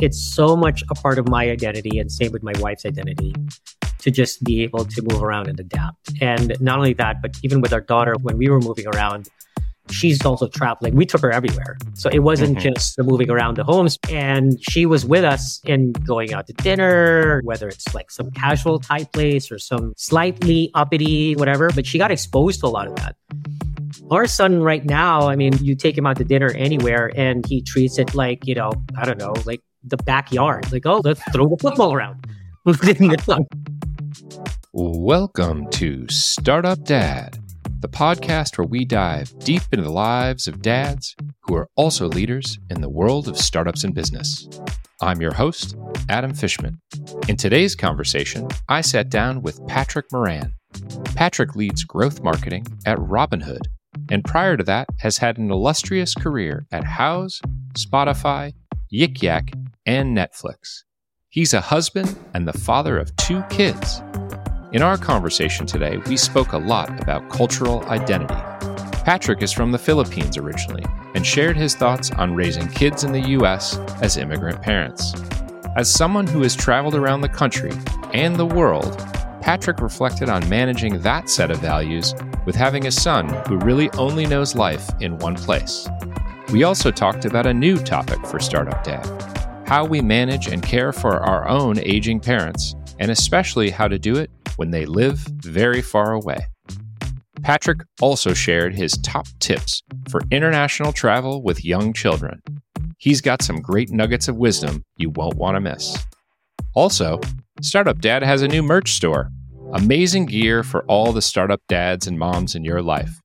It's so much a part of my identity and same with my wife's identity to just be able to move around and adapt. And not only that, but even with our daughter, when we were moving around, she's also traveling. We took her everywhere. So it wasn't mm-hmm. just the moving around the homes. And she was with us in going out to dinner, whether it's like some casual type place or some slightly uppity, whatever. But she got exposed to a lot of that. Our son right now, I mean, you take him out to dinner anywhere and he treats it like, you know, I don't know, like the backyard. Like, oh, let's throw the football around. Welcome to Startup Dad the podcast where we dive deep into the lives of dads who are also leaders in the world of startups and business. I'm your host, Adam Fishman. In today's conversation, I sat down with Patrick Moran. Patrick leads growth marketing at Robinhood, and prior to that, has had an illustrious career at Houzz, Spotify, Yik Yak, and Netflix. He's a husband and the father of two kids in our conversation today, we spoke a lot about cultural identity. Patrick is from the Philippines originally and shared his thoughts on raising kids in the U.S. as immigrant parents. As someone who has traveled around the country and the world, Patrick reflected on managing that set of values with having a son who really only knows life in one place. We also talked about a new topic for Startup Dad how we manage and care for our own aging parents, and especially how to do it when they live very far away. Patrick also shared his top tips for international travel with young children. He's got some great nuggets of wisdom you won't want to miss. Also, Startup Dad has a new merch store. Amazing gear for all the startup dads and moms in your life.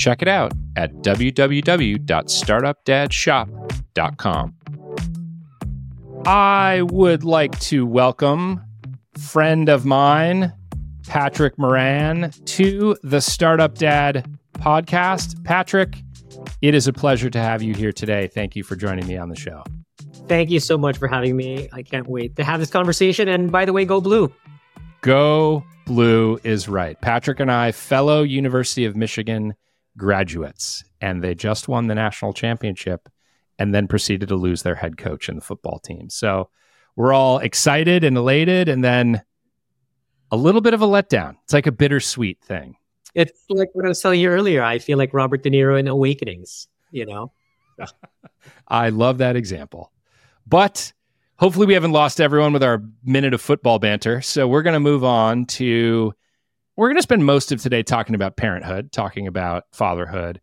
Check it out at www.startupdadshop.com. I would like to welcome friend of mine, Patrick Moran to the Startup Dad podcast. Patrick, it is a pleasure to have you here today. Thank you for joining me on the show. Thank you so much for having me. I can't wait to have this conversation. And by the way, go blue. Go blue is right. Patrick and I, fellow University of Michigan graduates, and they just won the national championship and then proceeded to lose their head coach in the football team. So we're all excited and elated. And then a little bit of a letdown. It's like a bittersweet thing. It's like what I was telling you earlier. I feel like Robert De Niro in Awakenings, you know? I love that example. But hopefully, we haven't lost everyone with our minute of football banter. So we're going to move on to, we're going to spend most of today talking about parenthood, talking about fatherhood.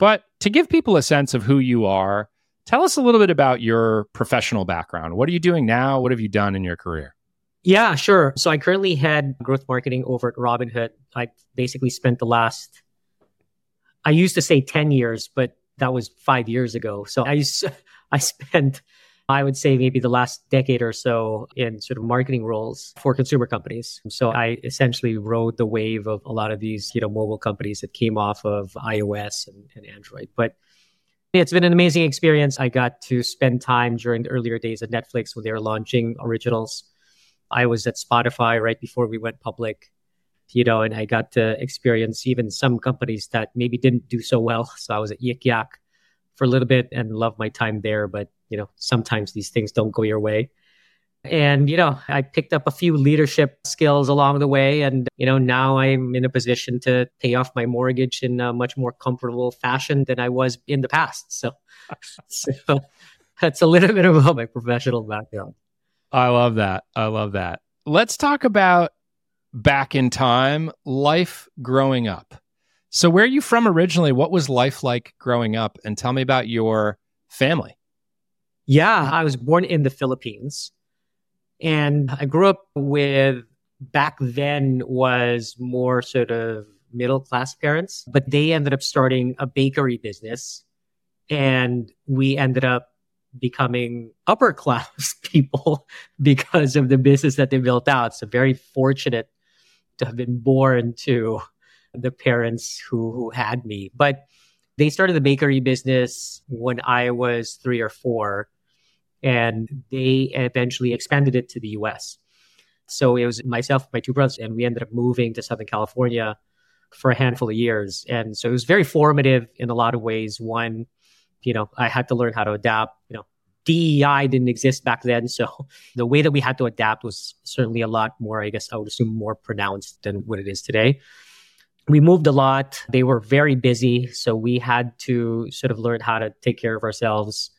But to give people a sense of who you are, tell us a little bit about your professional background. What are you doing now? What have you done in your career? Yeah, sure. So I currently head growth marketing over at Robinhood. I basically spent the last, I used to say 10 years, but that was five years ago. So I I spent, I would say maybe the last decade or so in sort of marketing roles for consumer companies. So I essentially rode the wave of a lot of these, you know, mobile companies that came off of iOS and, and Android. But it's been an amazing experience. I got to spend time during the earlier days at Netflix when they were launching originals I was at Spotify right before we went public, you know, and I got to experience even some companies that maybe didn't do so well. So I was at Yik Yak for a little bit and loved my time there. But, you know, sometimes these things don't go your way. And, you know, I picked up a few leadership skills along the way. And, you know, now I'm in a position to pay off my mortgage in a much more comfortable fashion than I was in the past. So, so that's a little bit about my professional background. I love that. I love that. Let's talk about back in time, life growing up. So, where are you from originally? What was life like growing up? And tell me about your family. Yeah, I was born in the Philippines. And I grew up with back then was more sort of middle class parents, but they ended up starting a bakery business. And we ended up becoming upper class people because of the business that they built out. So very fortunate to have been born to the parents who, who had me. But they started the bakery business when I was three or four, and they eventually expanded it to the US. So it was myself, my two brothers, and we ended up moving to Southern California for a handful of years. And so it was very formative in a lot of ways. One, you know, I had to learn how to adapt. You know, DEI didn't exist back then. So the way that we had to adapt was certainly a lot more, I guess I would assume more pronounced than what it is today. We moved a lot. They were very busy. So we had to sort of learn how to take care of ourselves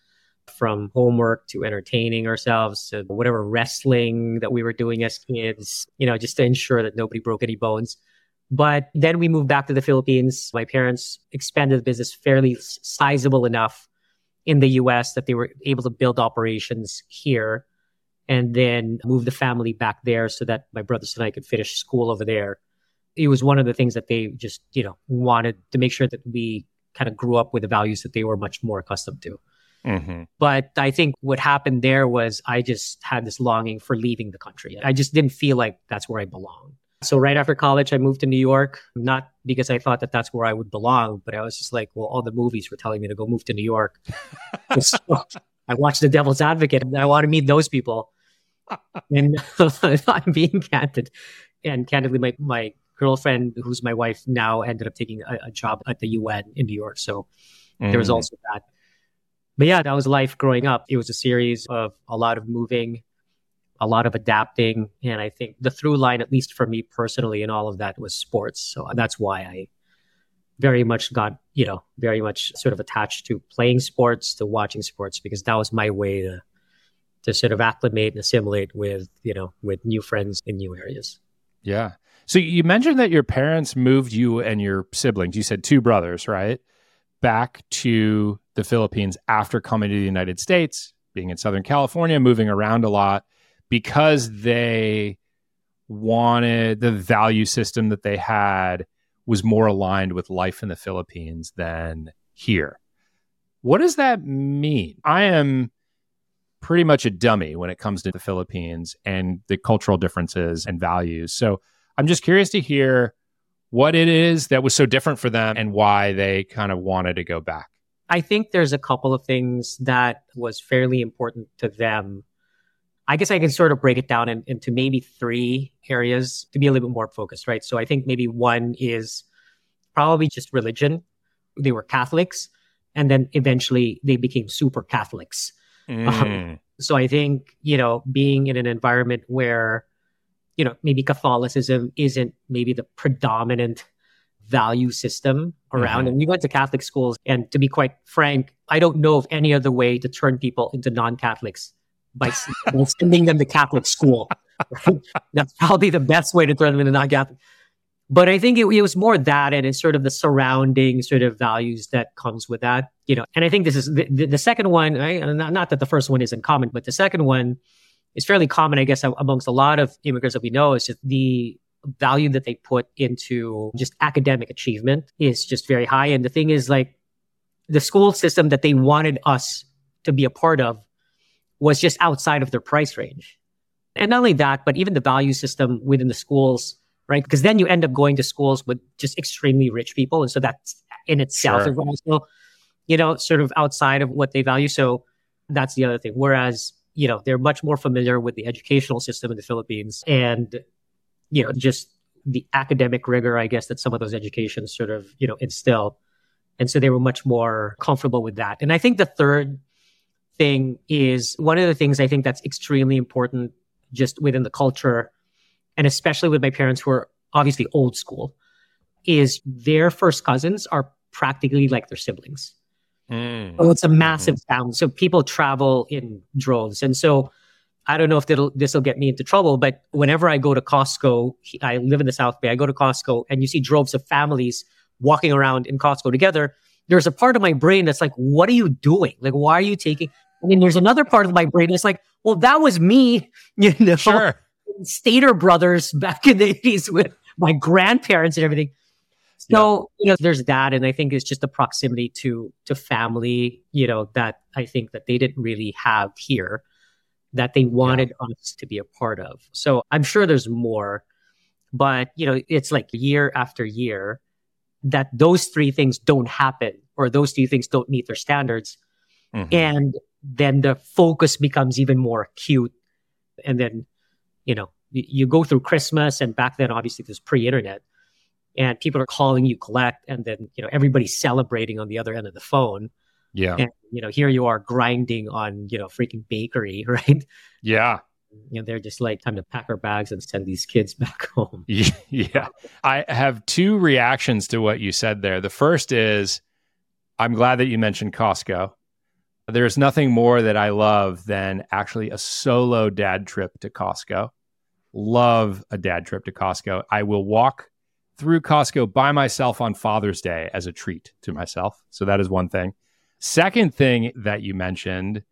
from homework to entertaining ourselves to whatever wrestling that we were doing as kids, you know, just to ensure that nobody broke any bones. But then we moved back to the Philippines. My parents expanded the business fairly sizable enough in the US that they were able to build operations here and then move the family back there so that my brothers and I could finish school over there. It was one of the things that they just, you know, wanted to make sure that we kind of grew up with the values that they were much more accustomed to. Mm-hmm. But I think what happened there was I just had this longing for leaving the country. I just didn't feel like that's where I belonged. So right after college, I moved to New York, not because I thought that that's where I would belong, but I was just like, well, all the movies were telling me to go move to New York. so I watched The Devil's Advocate and I want to meet those people. and I'm being candid. And candidly, my, my girlfriend, who's my wife now, ended up taking a, a job at the UN in New York. So mm. there was mm. also that. But yeah, that was life growing up. It was a series of a lot of moving, a lot of adapting. And I think the through line, at least for me personally, and all of that was sports. So that's why I very much got, you know, very much sort of attached to playing sports, to watching sports, because that was my way to to sort of acclimate and assimilate with, you know, with new friends in new areas. Yeah. So you mentioned that your parents moved you and your siblings, you said two brothers, right? Back to the Philippines after coming to the United States, being in Southern California, moving around a lot because they wanted the value system that they had was more aligned with life in the Philippines than here. What does that mean? I am pretty much a dummy when it comes to the Philippines and the cultural differences and values. So I'm just curious to hear what it is that was so different for them and why they kind of wanted to go back. I think there's a couple of things that was fairly important to them I guess I can sort of break it down in, into maybe three areas to be a little bit more focused, right? So I think maybe one is probably just religion. They were Catholics, and then eventually they became super Catholics. Mm. Um, so I think, you know, being in an environment where, you know, maybe Catholicism isn't maybe the predominant value system around. Mm-hmm. And we went to Catholic schools. And to be quite frank, I don't know of any other way to turn people into non Catholics by, sending them to Catholic school. That's probably the best way to throw them into non-Catholic. But I think it, it, was more that and it's sort of the surrounding sort of values that comes with that, you know. And I think this is the, the, the second one, right? not, not that the first one isn't common, but the second one is fairly common, I guess, amongst a lot of immigrants that we know is just the value that they put into just academic achievement is just very high. And the thing is like the school system that they wanted us to be a part of was just outside of their price range. And not only that, but even the value system within the schools, right? Because then you end up going to schools with just extremely rich people. And so that's in itself sure. is also, you know, sort of outside of what they value. So that's the other thing. Whereas, you know, they're much more familiar with the educational system in the Philippines and, you know, just the academic rigor, I guess, that some of those educations sort of, you know, instill. And so they were much more comfortable with that. And I think the third thing is one of the things I think that's extremely important just within the culture, and especially with my parents who are obviously old school, is their first cousins are practically like their siblings. Mm. So it's a massive mm-hmm. family. So people travel in droves. And so I don't know if this will get me into trouble, but whenever I go to Costco, I live in the South Bay, I go to Costco and you see droves of families walking around in Costco together. There's a part of my brain that's like, what are you doing? Like, why are you taking, and then there's another part of my brain that's like, well, that was me, you know, sure. Stater Brothers back in the 80s with my grandparents and everything. So, yeah. you know, there's that. And I think it's just the proximity to to family, you know, that I think that they didn't really have here that they wanted yeah. us to be a part of. So I'm sure there's more, but you know, it's like year after year that those three things don't happen or those three things don't meet their standards. Mm-hmm. And then the focus becomes even more acute. And then, you know, you go through Christmas, and back then, obviously, there's pre-internet, and people are calling you collect, and then you know everybody's celebrating on the other end of the phone. Yeah. And, you know, here you are grinding on, you know, freaking bakery, right? Yeah. You know, they're just like, time to pack our bags and send these kids back home. Yeah. I have two reactions to what you said there. The first is I'm glad that you mentioned Costco. There's nothing more that I love than actually a solo dad trip to Costco. Love a dad trip to Costco. I will walk through Costco by myself on Father's Day as a treat to myself. So that is one thing. Second thing that you mentioned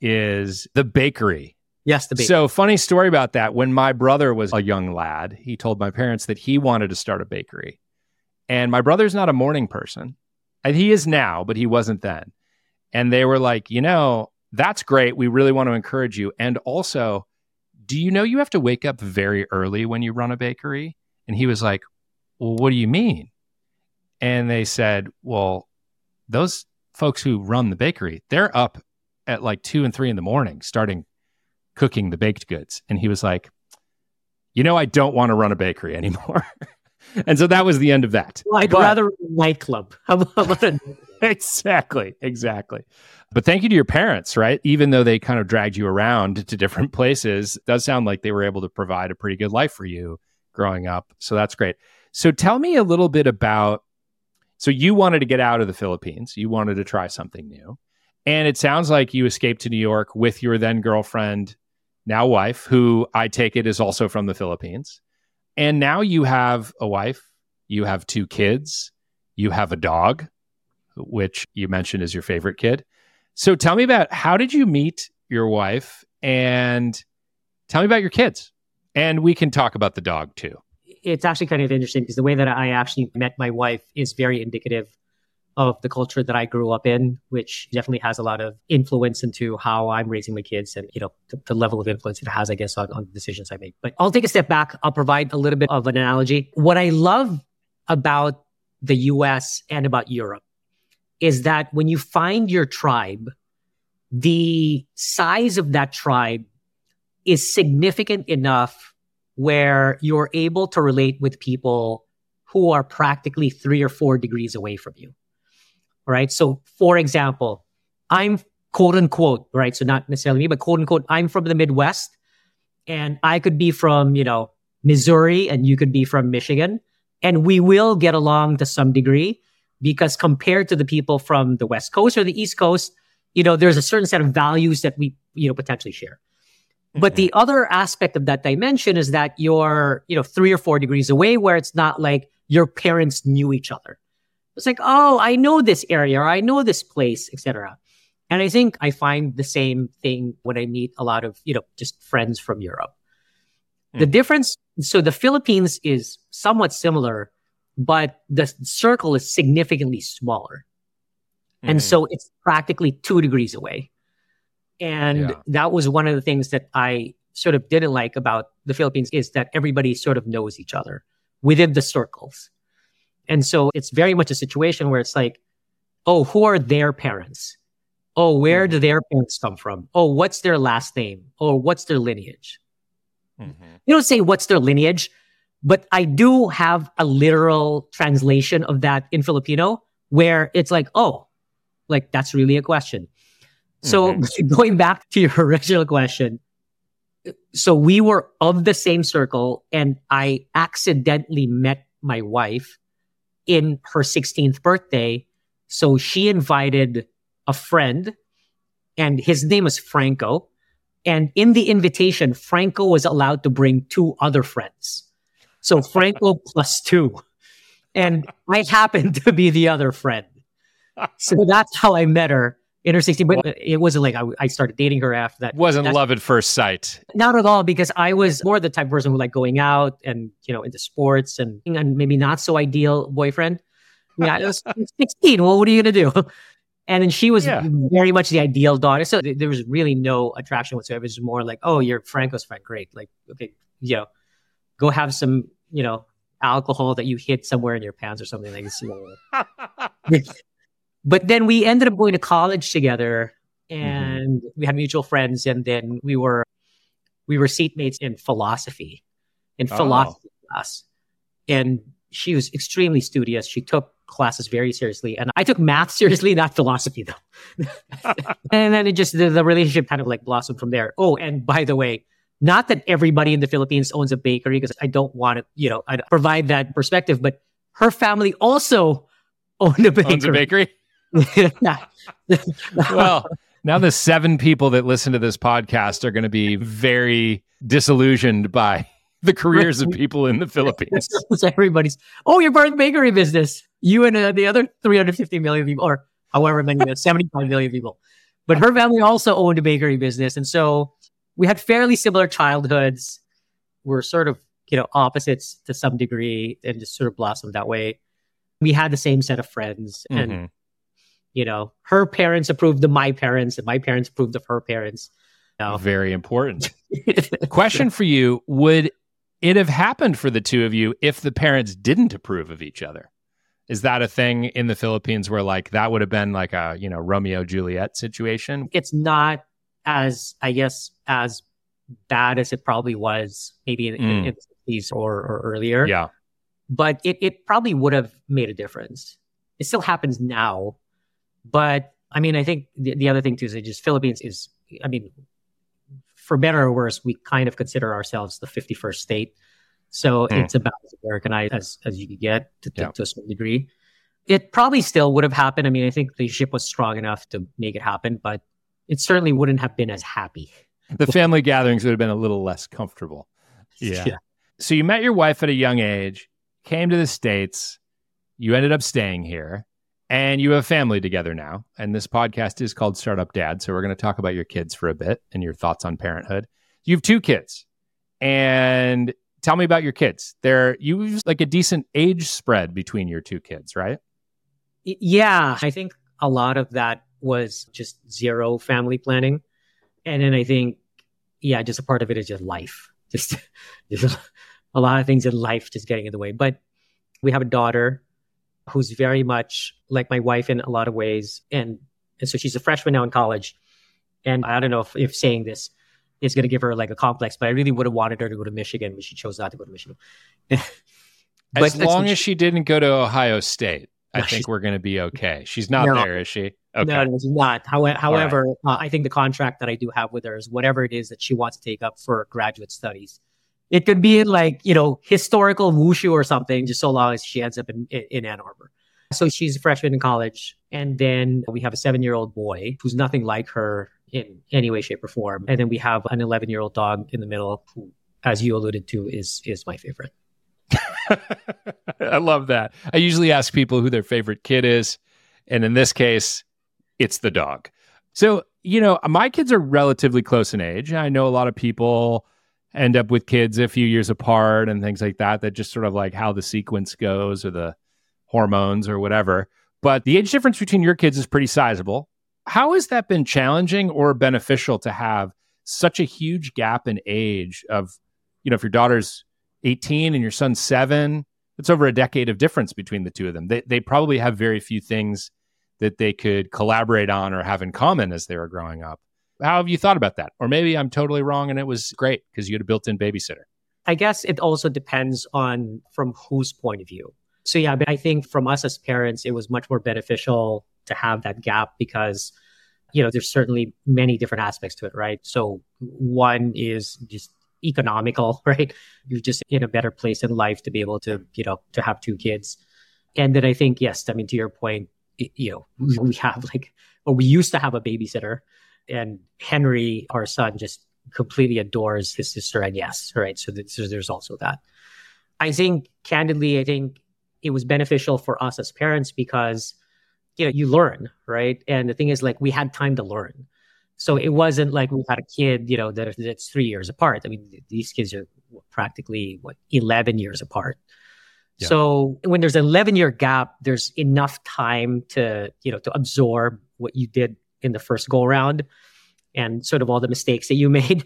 is the bakery. Yes, the bakery. So, funny story about that. When my brother was a young lad, he told my parents that he wanted to start a bakery. And my brother's not a morning person. And he is now, but he wasn't then. And they were like, you know, that's great. We really want to encourage you. And also, do you know you have to wake up very early when you run a bakery? And he was like, well, what do you mean? And they said, well, those folks who run the bakery, they're up at like two and three in the morning starting cooking the baked goods. And he was like, you know, I don't want to run a bakery anymore. and so that was the end of that. Well, I'd But- rather a nightclub. How about, a, exactly, exactly. But thank you to your parents, right? Even though they kind of dragged you around to different places, it does sound like they were able to provide a pretty good life for you growing up. So that's great. So tell me a little bit about so you wanted to get out of the Philippines, you wanted to try something new. And it sounds like you escaped to New York with your then girlfriend, now wife, who I take it is also from the Philippines. And now you have a wife, you have two kids, you have a dog, which you mentioned is your favorite kid. So tell me about how did you meet your wife and tell me about your kids. And we can talk about the dog too. It's actually kind of interesting because the way that I actually met my wife is very indicative of the culture that I grew up in, which definitely has a lot of influence into how I'm raising my kids and, you know, the, the level of influence it has, I guess, on, on the decisions I make. But I'll take a step back. I'll provide a little bit of an analogy. What I love about the US and about Europe is that when you find your tribe, the size of that tribe is significant enough where you're able to relate with people who are practically three or four degrees away from you. Right. So, for example, I'm quote unquote, right? So, not necessarily me, but quote unquote, I'm from the Midwest and I could be from, you know, Missouri and you could be from Michigan. And we will get along to some degree because compared to the people from the West Coast or the East Coast, you know, there's a certain set of values that we, you know, potentially share. But the other aspect of that dimension is that you're, you know, three or four degrees away where it's not like your parents knew each other. It's like, oh, I know this area or I know this place, etc. And I think I find the same thing when I meet a lot of, you know, just friends from Europe. The Mm. difference, so the Philippines is somewhat similar, but the circle is significantly smaller. And Mhm. so it's practically two degrees away. And Yeah. that was one of the things that I sort of didn't like about the Philippines is that everybody sort of knows each other within the circles. And so it's very much a situation where it's like, oh, who are their parents? Oh, where do their parents come from? Oh, what's their last name? Or what's their lineage? Mhm. You don't say what's their lineage, but I do have a literal translation of that in Filipino where it's like, oh, like that's really a question. So mm-hmm. going back to your original question, so we were of the same circle and I accidentally met my wife in her 16th birthday. So she invited a friend and his name was Franco. And in the invitation, Franco was allowed to bring two other friends. So Franco plus two. And I happened to be the other friend. So that's how I met her in her 16th. But it wasn't like I, I started dating her after that. Wasn't That's- love at first sight. Not at all, because I was more the type of person who like going out and, you know, into sports and, and maybe not so ideal boyfriend. Yeah, I was 16. Well, what are you going to do? And then she was Yeah. very much the ideal daughter. So th- there was really no attraction whatsoever. It was more like, oh, you're Franco's friend. Great. Like, okay, you know, go have some, you know, alcohol that you hid somewhere in your pants or something like this. but then we ended up going to college together mm-hmm. and we had mutual friends. And then we were, we were seatmates in philosophy, in Oh. philosophy class. And she was extremely studious. She took classes very seriously. And I took math seriously, not philosophy though. and then it just, the, the relationship kind of like blossomed from there. Oh, and by the way, not that everybody in the Philippines owns a bakery because I don't want to, you know, I provide that perspective, but her family also owned a bakery. Owns a bakery? well, now the seven people that listen to this podcast are going to be very disillusioned by the careers of people in the Philippines. everybody's, oh, you're part of the bakery business. You and uh, the other 350 million people, or however many, uh, 75 million people. But her family also owned a bakery business. And so we had fairly similar childhoods. We're sort of, you know, opposites to some degree and just sort of blossomed that way. We had the same set of friends. And, mm-hmm. You know, her parents approved of my parents, and my parents approved of her parents. Very important. Question for you Would it have happened for the two of you if the parents didn't approve of each other? Is that a thing in the Philippines where like that would have been like a, you know, Romeo Juliet situation? It's not as I guess as bad as it probably was maybe in, mm. in the 60s or, or earlier. Yeah. But it, it probably would have made a difference. It still happens now. But I mean, I think the, the other thing too is just Philippines is, I mean, for better or worse, we kind of consider ourselves the 51st state. So mm. it's about as Americanized as, as you could get to, to, yeah. to, a certain degree. It probably still would have happened. I mean, I think the ship was strong enough to make it happen, but it certainly wouldn't have been as happy. The family gatherings would have been a little less comfortable. Yeah. yeah. So you met your wife at a young age, came to the States, you ended up staying here and you have family together now. And this podcast is called Startup Dad. So we're going to talk about your kids for a bit and your thoughts on parenthood. You have two kids. And tell me about your kids. They're you like a decent age spread between your two kids, right? Yeah, I think a lot of that was just zero family planning. And then I think yeah, just a part of it is just life. Just, just a lot of things in life just getting in the way. But we have a daughter who's very much like my wife in a lot of ways. And, and so she's a freshman now in college. And I don't know if, if saying this is going to give her like a complex, but I really would have wanted her to go to Michigan, but she chose not to go to Michigan. as long as she didn't go to Ohio State, I no, think we're going to be okay. She's not no, there, is she? Okay. No, no, she's not. However, however right. uh, I think the contract that I do have with her is whatever it is that she wants to take up for graduate studies it could be in like, you know, historical wushu or something, just so long as she ends up in, in Ann Arbor. So she's a freshman in college. And then we have a seven year old boy who's nothing like her in any way, shape, or form. And then we have an 11 year old dog in the middle who, as you alluded to, is, is my favorite. I love that. I usually ask people who their favorite kid is. And in this case, it's the dog. So, you know, my kids are relatively close in age. I know a lot of people end up with kids a few years apart and things like that that just sort of like how the sequence goes or the hormones or whatever. But the age difference between your kids is pretty sizable. How has that been challenging or beneficial to have such a huge gap in age of you know if your daughter's 18 and your son's 7 it's over a decade of difference between the two of them. They, they probably have very few things that they could collaborate on or have in common as they were growing up how have you thought about that? Or maybe I'm totally wrong and it was great because you had a built in babysitter. I guess it also depends on from whose point of view. So yeah, but I think from us as parents, it was much more beneficial to have that gap because, you know, there's certainly many different aspects to it, right? So one is just economical, right? You're just in a better place in life to be able to, you know, to have two kids. And then I think, yes, I mean, to your point, you know, we have like, or we used to have a babysitter and Henry, our son, just completely adores his sister. And yes, right. So, so there's also that. I think, candidly, I think it was beneficial for us as parents because, you know, you learn, right? And the thing is, like, we had time to learn. So it wasn't like we had a kid, you know, that, that's three years apart. I mean, these kids are practically what 11 years apart. Yeah. So when there's an 11 year gap, there's enough time to, you know, to absorb what you did in the first go round and sort of all the mistakes that you made.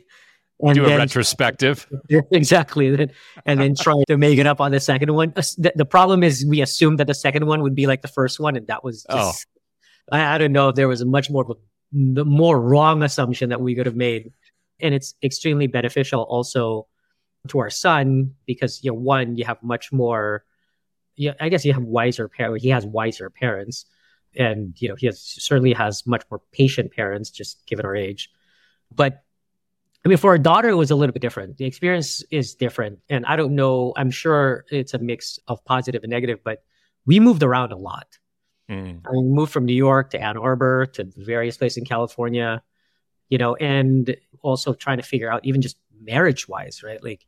And do a retrospective. exactly. And then try to make it up on the second one. The, the, problem is we assumed that the second one would be like the first one. And that was oh. just, oh. I, I don't know if there was a much more the more wrong assumption that we could have made. And it's extremely beneficial also to our son because, you know, one, you have much more yeah, I guess you have wiser parents. He has wiser parents, and you know he has certainly has much more patient parents, just given our age. But I mean, for our daughter, it was a little bit different. The experience is different, and I don't know. I'm sure it's a mix of positive and negative, but we moved around a lot. Mm. I moved from New York to Ann Arbor to various places in California, you know, and also trying to figure out even just marriage wise, right? Like,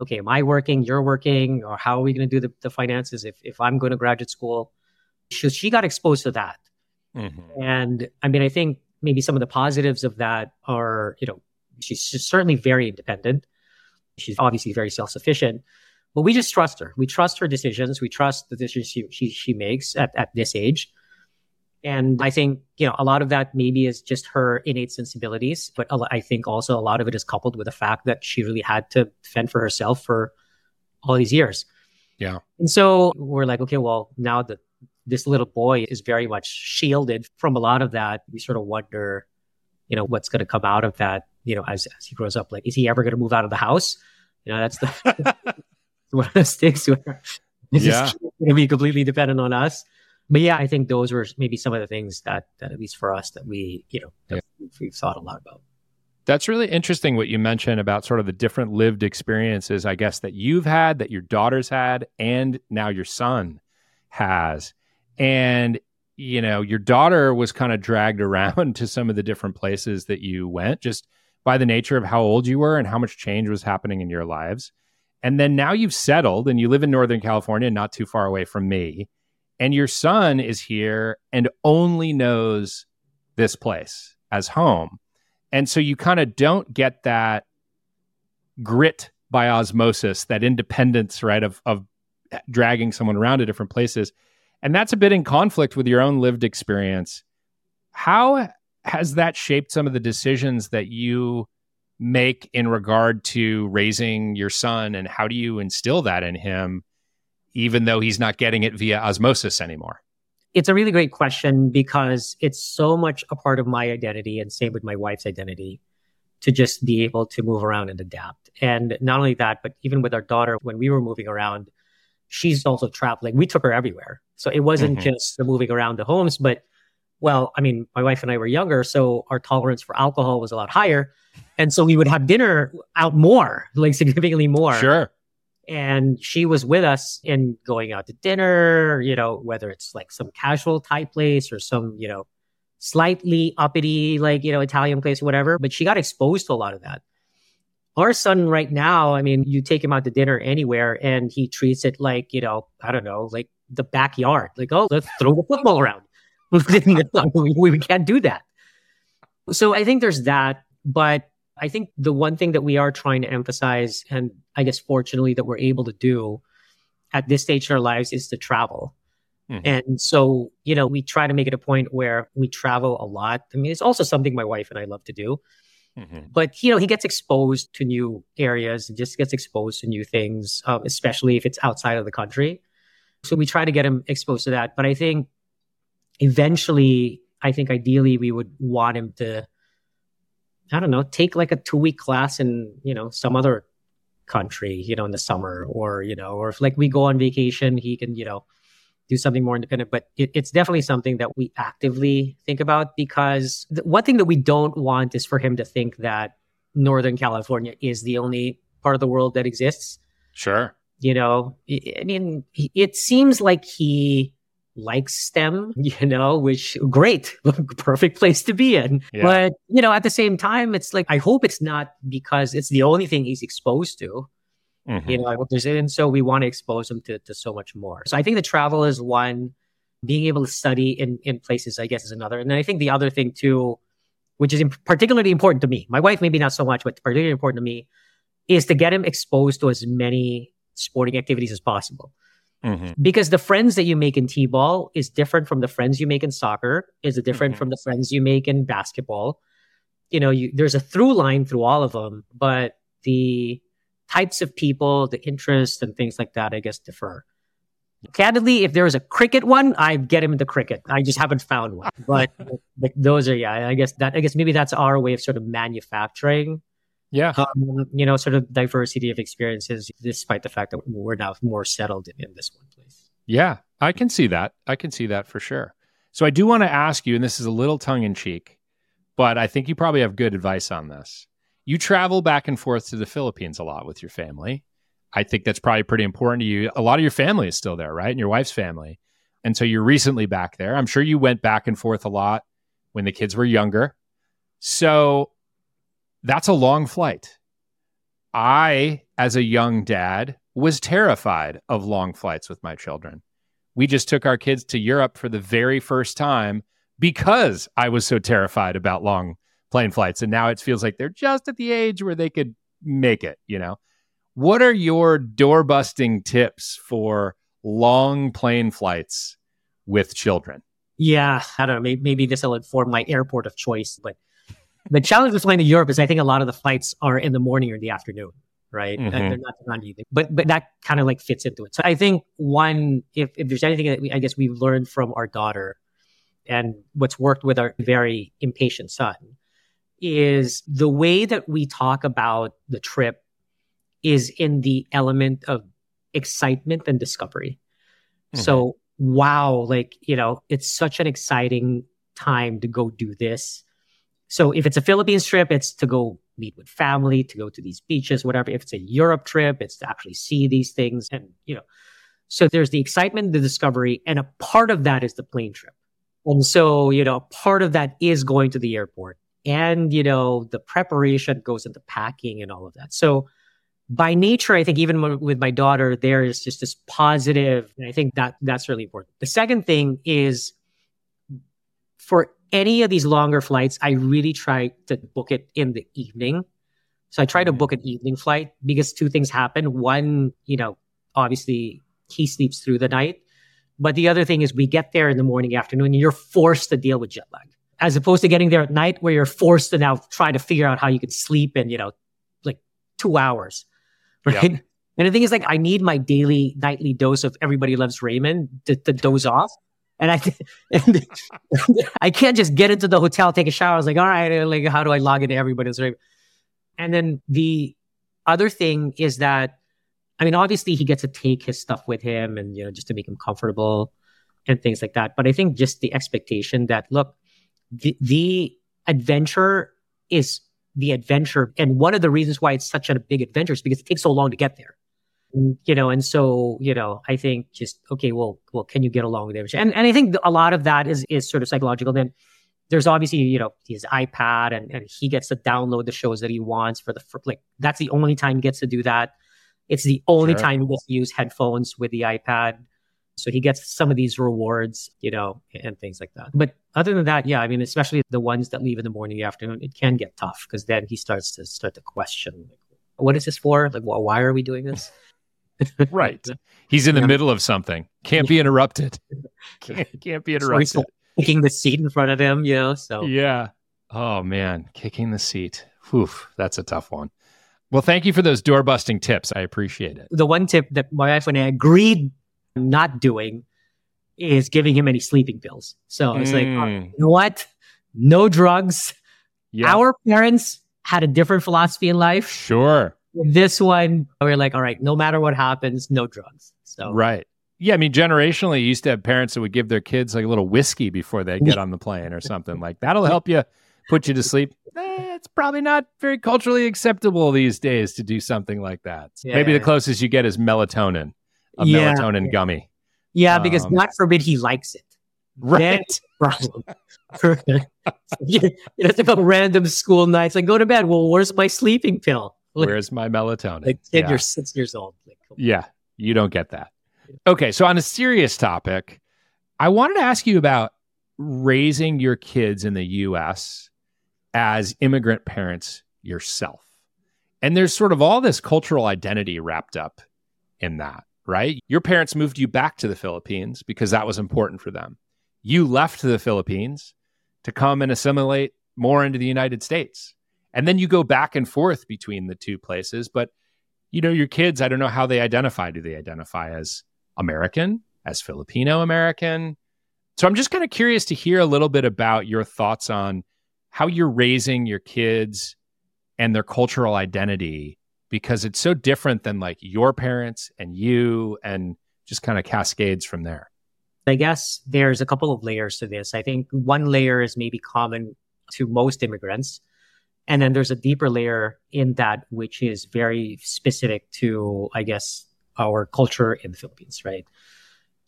okay, am I working? You're working, or how are we going to do the, the finances if if I'm going to graduate school? She, she got exposed to that, mm-hmm. and I mean, I think maybe some of the positives of that are, you know, she's, certainly very independent. She's obviously very self sufficient but we just trust her. We trust her decisions. We trust the decisions she, she, she makes at, at this age. And I think, you know, a lot of that maybe is just her innate sensibilities. But I think also a lot of it is coupled with the fact that she really had to fend for herself for all these years. Yeah. And so we're like, okay, well, now that this little boy is very much shielded from a lot of that, we sort of wonder, you know, what's going to come out of that, you know, as, as he grows up. Like, is he ever going to move out of the house? You know, that's the one of the sticks where it's yeah. going to be completely dependent on us. But yeah, I think those were maybe some of the things that, that at least for us, that we, you know, yeah. we've thought a lot about. That's really interesting what you mentioned about sort of the different lived experiences, I guess, that you've had, that your daughter's had, and now your son has. And, you know, your daughter was kind of dragged around to some of the different places that you went just by the nature of how old you were and how much change was happening in your lives. And then now you've settled and you live in Northern California, not too far away from me. And your son is here and only knows this place as home. And so you kind of don't get that grit by osmosis, that independence, right, of, of dragging someone around to different places. And that's a bit in conflict with your own lived experience. How has that shaped some of the decisions that you make in regard to raising your son? And how do you instill that in him even though he's not getting it via osmosis anymore? It's a really great question because it's so much a part of my identity and same with my wife's identity to just be able to move around and adapt. And not only that but even with our daughter when we were moving around she's also traveling we took her everywhere so it wasn't mm-hmm. just the moving around the homes but well i mean my wife and i were younger so our tolerance for alcohol was a lot higher and so we would have dinner out more, like significantly more. Sure. And she was with us in going out to dinner, you know, whether it's like some casual type place or some, you know, slightly uppity, like, you know, Italian place or whatever. But she got exposed to a lot of that. Our son right now, I mean, you take him out to dinner anywhere and he treats it like, you know, I don't know, like the backyard. Like, oh, let's throw the football around. we, can't do that. So I think there's that. But I think the one thing that we are trying to emphasize, and I guess fortunately that we're able to do at this stage in our lives, is to travel. Mm-hmm. And so, you know, we try to make it a point where we travel a lot. I mean, it's also something my wife and I love to do. Mm-hmm. But, you know, he gets exposed to new areas and just gets exposed to new things, um, especially if it's outside of the country. So we try to get him exposed to that. But I think eventually, I think ideally we would want him to I don't know, take like a two week class in, you know, some other country, you know, in the summer or, you know, or if like we go on vacation, he can, you know, do something more independent. But it, it's definitely something that we actively think about because the, one thing that we don't want is for him to think that Northern California is the only part of the world that exists. Sure. You know, I mean, it seems like he likes STEM, you know, which great, perfect place to be in. Yeah. But, you know, at the same time, it's like, I hope it's not because it's the only thing he's exposed to. Mm-hmm. You know, I hope there's, and so we want to expose them to, to so much more. So I think the travel is one, being able to study in, in places, I guess, is another. And then I think the other thing too, which is particularly important to me, my wife, maybe not so much, but particularly important to me, is to get him exposed to as many sporting activities as possible. Mm-hmm. Because the friends that you make in t-ball is different from the friends you make in soccer, is different mm-hmm. from the friends you make in basketball. You know, you, there's a through line through all of them, but the types of people, the interests and things like that, I guess differ. Candidly, if there was a cricket one, I'd get him into cricket. I just haven't found one. But like those are, yeah, I guess that I guess maybe that's our way of sort of manufacturing yeah. Um, you know, sort of diversity of experiences, despite the fact that we're now more settled in, in this one place. Yeah, I can see that. I can see that for sure. So I do want to ask you, and this is a little tongue in cheek, but I think you probably have good advice on this. You travel back and forth to the Philippines a lot with your family. I think that's probably pretty important to you. A lot of your family is still there, right? And your wife's family. And so you're recently back there. I'm sure you went back and forth a lot when the kids were younger. So that's a long flight. I, as a young dad, was terrified of long flights with my children. We just took our kids to Europe for the very first time because I was so terrified about long plane flights. And now it feels like they're just at the age where they could make it, you know? What are your door busting tips for long plane flights with children? Yeah, I don't know. Maybe, maybe this will inform my airport of choice. But the challenge with flying to Europe is I think a lot of the flights are in the morning or the afternoon, right? Mm-hmm. They're not evening. But but that kind of like fits into it. So I think one, if if there's anything that we, I guess we've learned from our daughter, and what's worked with our very impatient son, is the way that we talk about the trip is in the element of excitement and discovery. Mm-hmm. So wow, like, you know, it's such an exciting time to go do this. So if it's a Philippines trip, it's to go meet with family, to go to these beaches, whatever. If it's a Europe trip, it's to actually see these things. And, you know, so there's the excitement, the discovery, and a part of that is the plane trip. And so, you know, part of that is going to the airport. And, you know, the preparation goes into packing and all of that. So by nature, I think even with my daughter, there is just this positive, and I think that that's really important. The second thing is for any of these longer flights, I really try to book it in the evening. So I try to mm-hmm. book an evening flight because two things happen. One, you know, obviously he sleeps through the night. But the other thing is we get there in the morning, afternoon, and you're forced to deal with jet lag. As opposed to getting there at night where you're forced to now try to figure out how you can sleep in, you know, like two hours right? Yep. And the thing is, like, I need my daily, nightly dose of everybody loves Raymond to, to doze off. And I, and I can't just get into the hotel, take a shower. I was like, all right, uh, like, how do I log into everybody's Raymond? And then the other thing is that, I mean, obviously he gets to take his stuff with him and, you know, just to make him comfortable and things like that. But I think just the expectation that, look, the, the adventure is the adventure. And one of the reasons why it's such a big adventure is because it takes so long to get there. Mm, you know, and so, you know, I think just, okay, well, well, can you get along with it? And, and I think a lot of that is, is sort of psychological. Then there's obviously, you know, his iPad and, and he gets to download the shows that he wants for the, for, like, that's the only time he gets to do that. It's the only sure. time he gets to use headphones with the iPad. So he gets some of these rewards, you know, and things like that. But other than that, yeah, I mean, especially the ones that leave in the morning, the afternoon, it can get tough because then he starts to start to question, like, what is this for? Like, well, why are we doing this? right. He's in the yeah. middle of something. Can't be interrupted. Can't, can't be interrupted. So kicking the seat in front of him, you know. So yeah. Oh man, kicking the seat. Whew, that's a tough one. Well, thank you for those door busting tips. I appreciate it. The one tip that my wife and I agreed not doing is giving him any sleeping pills. So it's mm. like, you know what? No drugs. Yep. Our parents had a different philosophy in life. Sure. This one, we're like, all right, no matter what happens, no drugs. So right. Yeah, I mean, generationally, you used to have parents that would give their kids like a little whiskey before they get on the plane or something like that'll help you put you to sleep. Eh, it's probably not very culturally acceptable these days to do something like that. Yeah. Maybe the closest you get is melatonin a yeah. melatonin gummy. Yeah, because um, God forbid he likes it. Right. problem. it's about random school nights. Like, go to bed. Well, where's my sleeping pill? Like, where's my melatonin? Like, kid, yeah. you're six years old. Like, yeah, you don't get that. Okay, so on a serious topic, I wanted to ask you about raising your kids in the U.S. as immigrant parents yourself. And there's sort of all this cultural identity wrapped up in that right? Your parents moved you back to the Philippines because that was important for them. You left the Philippines to come and assimilate more into the United States. And then you go back and forth between the two places. But, you know, your kids, I don't know how they identify. Do they identify as American, as Filipino American? So I'm just kind of curious to hear a little bit about your thoughts on how you're raising your kids and their cultural identity because it's so different than like your parents and you and just kind of cascades from there? I guess there's a couple of layers to this. I think one layer is maybe common to most immigrants. And then there's a deeper layer in that, which is very specific to, I guess, our culture in the Philippines, right?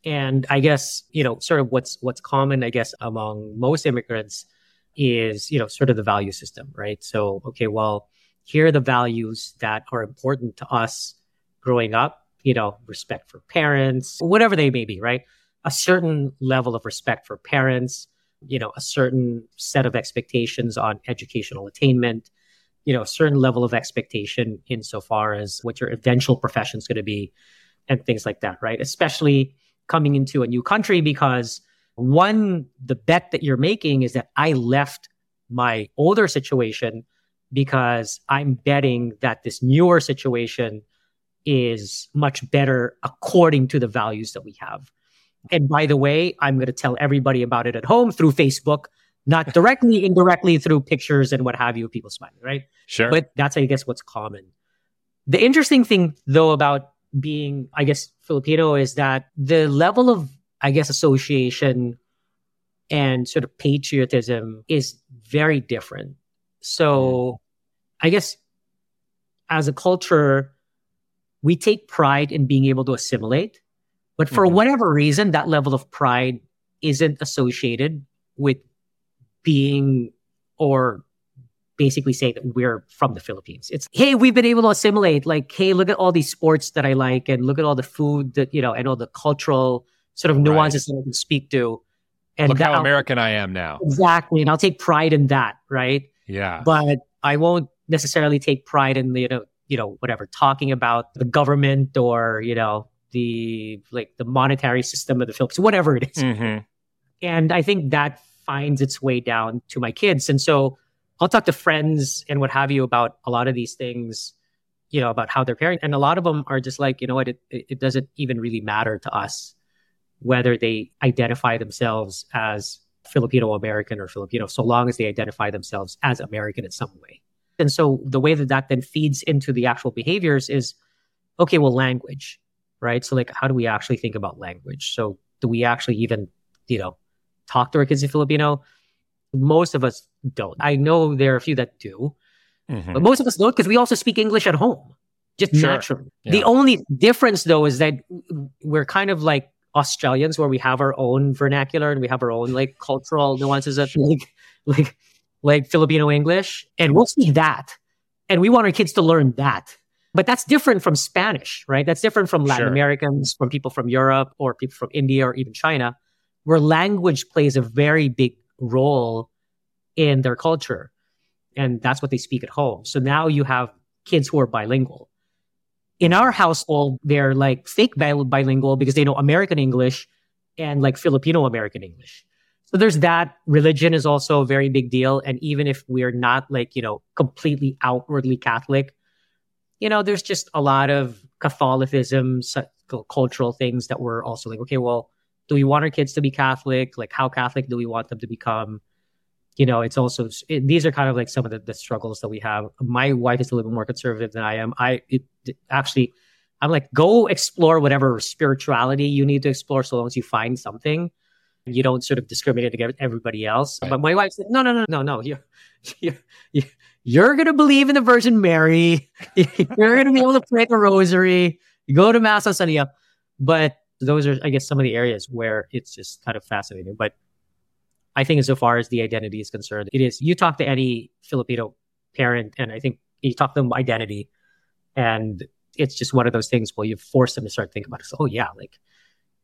And I guess, you know, sort of what's what's common, I guess, among most immigrants is, you know, sort of the value system, right? So, okay, well, here are the values that are important to us growing up, you know, respect for parents, whatever they may be, right? A certain level of respect for parents, you know, a certain set of expectations on educational attainment, you know, a certain level of expectation insofar as what your eventual profession is going to be and things like that, right? Especially coming into a new country because one, the bet that you're making is that I left my older situation because I'm betting that this newer situation is much better according to the values that we have. And by the way, I'm going to tell everybody about it at home through Facebook, not directly, indirectly through pictures and what have you people smiling, right? Sure. But that's, I guess, what's common. The interesting thing, though, about being, I guess, Filipino is that the level of, I guess, association and sort of patriotism is very different. So I guess as a culture, we take pride in being able to assimilate but for mm-hmm. whatever reason, that level of pride isn't associated with being or basically saying that we're from the Philippines. It's, hey, we've been able to assimilate. Like, hey, look at all these sports that I like and look at all the food that, you know, and all the cultural sort of nuances right. that I can speak to. And look that, how American I am now. Exactly. And I'll take pride in that. Right. Yeah. But I won't necessarily take pride in the, you know, you know, whatever, talking about the government or, you know, the like the monetary system of the Philippines, whatever it is. Mm-hmm. And I think that finds its way down to my kids. And so I'll talk to friends and what have you about a lot of these things, you know, about how they're parenting. And a lot of them are just like, you know what, it, it doesn't even really matter to us whether they identify themselves as Filipino American or Filipino, so long as they identify themselves as American in some way. And so the way that that then feeds into the actual behaviors is okay, well, language right? So like, how do we actually think about language? So do we actually even, you know, talk to our kids in Filipino? Most of us don't. I know there are a few that do, mm-hmm. but most of us don't because we also speak English at home, just sure. naturally. Yeah. The only difference though is that we're kind of like Australians where we have our own vernacular and we have our own like cultural nuances of like, like, like Filipino English. And we'll see that. And we want our kids to learn that but that's different from Spanish, right? That's different from Latin sure. Americans, from people from Europe or people from India or even China, where language plays a very big role in their culture. And that's what they speak at home. So now you have kids who are bilingual. In our household, they're like fake bilingual because they know American English and like Filipino American English. So there's that. Religion is also a very big deal. And even if we're not like, you know, completely outwardly Catholic, you know, there's just a lot of Catholicism, cultural things that we're also like, okay, well, do we want our kids to be Catholic? Like, how Catholic do we want them to become? You know, it's also it, these are kind of like some of the, the, struggles that we have. My wife is a little bit more conservative than I am. I it, it, actually, I'm like, go explore whatever spirituality you need to explore, so long as you find something. You don't sort of discriminate against everybody else. Right. But my wife said, no, no, no, no, no. You, you, you, you're going to believe in the Virgin Mary. you're going to be able to pray the rosary. You go to Mass on Sunday. But those are, I guess, some of the areas where it's just kind of fascinating. But I think, as far as the identity is concerned, it is. You talk to any Filipino parent, and I think you talk to them identity, and it's just one of those things where you force them to start thinking about it. So, oh yeah, like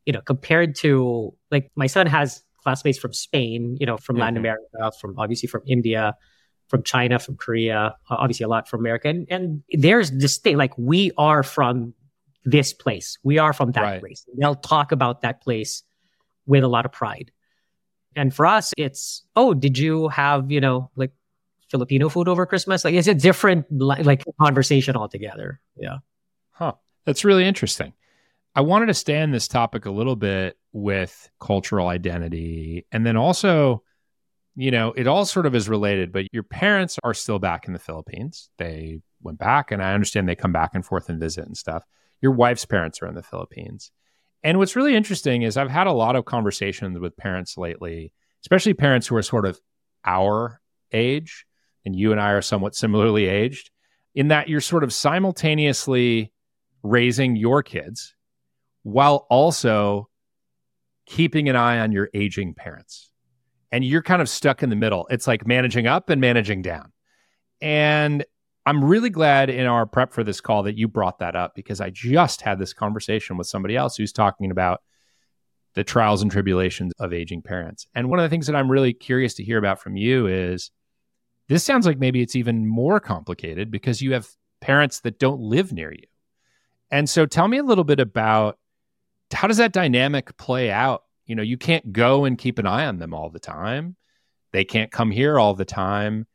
you know, compared to like my son has classmates from Spain, you know, from mm-hmm. Latin America, from obviously from India, from China, from Korea, uh, obviously a lot from America. And, and there's this thing like we are from this place, we are from that right. place. They'll talk about that place with a lot of pride. And for us, it's oh, did you have you know like Filipino food over Christmas? Like it's a different like conversation altogether. Yeah. Huh. That's really interesting. I wanted to stay on this topic a little bit with cultural identity and then also you know, it all sort of is related, but your parents are still back in the Philippines. They went back, and I understand they come back and forth and visit and stuff. Your wife's parents are in the Philippines. And what's really interesting is I've had a lot of conversations with parents lately, especially parents who are sort of our age, and you and I are somewhat similarly aged, in that you're sort of simultaneously raising your kids while also keeping an eye on your aging parents. And you're kind of stuck in the middle. It's like managing up and managing down. And I'm really glad in our prep for this call that you brought that up because I just had this conversation with somebody else who's talking about the trials and tribulations of aging parents. And one of the things that I'm really curious to hear about from you is this sounds like maybe it's even more complicated because you have parents that don't live near you. And so tell me a little bit about how does that dynamic play out? You know, you can't go and keep an eye on them all the time. They can't come here all the time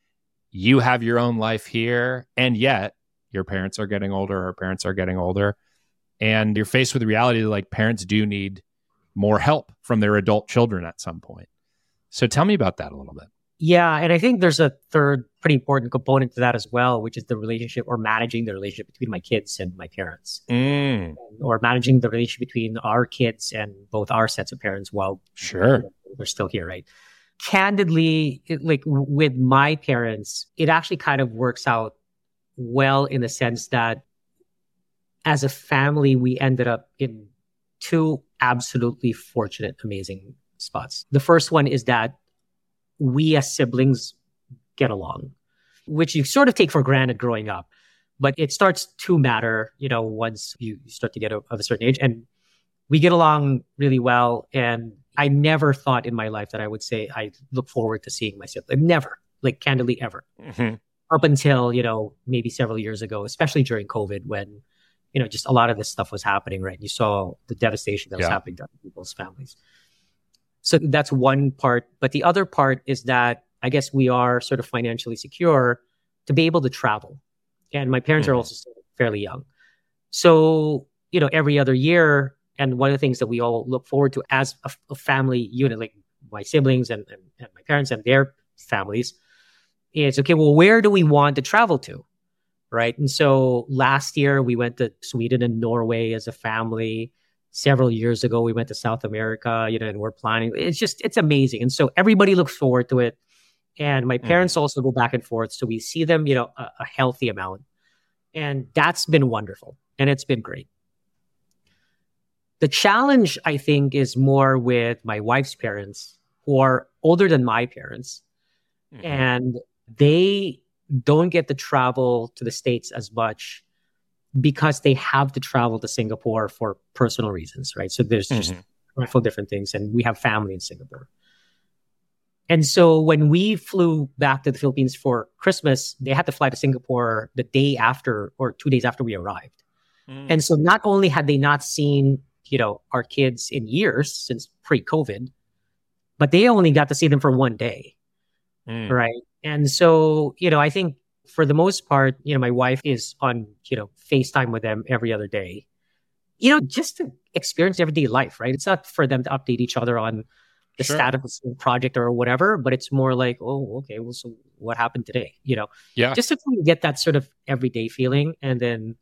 you have your own life here, and yet your parents are getting older, or parents are getting older, and you're faced with the reality that like parents do need more help from their adult children at some point. So tell me about that a little bit. Yeah, and I think there's a third pretty important component to that as well, which is the relationship or managing the relationship between my kids and my parents, mm. or managing the relationship between our kids and both our sets of parents while sure they're still here, right? Candidly, it, like with my parents, it actually kind of works out well in the sense that as a family, we ended up in two absolutely fortunate, amazing spots. The first one is that we as siblings get along, which you sort of take for granted growing up, but it starts to matter, you know, once you start to get of a certain age. And we get along really well. And I never thought in my life that I would say I look forward to seeing my sibling. Never, like candidly, ever. Mm-hmm. Up until you know maybe several years ago, especially during COVID, when you know just a lot of this stuff was happening. Right, you saw the devastation that was happening to people's families. So that's one part. But the other part is that I guess we are sort of financially secure to be able to travel, and my parents mm-hmm. are also fairly young. So you know every other year and one of the things that we all look forward to as a, a family unit, like my siblings and, and, and my parents and their families, is okay, well, where do we want to travel to? Right. And so last year we went to Sweden and Norway as a family. Several years ago, we went to South America, you know, and we're planning. It's just, it's amazing. And so everybody looks forward to it. And my mm. parents mm. also go back and forth. So we see them, you know, a, a healthy amount. And that's been wonderful. And it's been great. The challenge, I think, is more with my wife's parents who are older than my parents. Mm-hmm. And they don't get to travel to the States as much because they have to travel to Singapore for personal reasons, right? So there's just mm-hmm. different things. And we have family in Singapore. And so when we flew back to the Philippines for Christmas, they had to fly to Singapore the day after or two days after we arrived. Mm. And so not only had they not seen you know, our kids in years since pre COVID, but they only got to see them for one day. Mm. Right. And so, you know, I think for the most part, you know, my wife is on, you know, FaceTime with them every other day, you know, just to experience everyday life, right? It's not for them to update each other on the sure. status of the project or whatever, but it's more like, oh, okay, well, so what happened today? You know, yeah, just to get that sort of everyday feeling, and then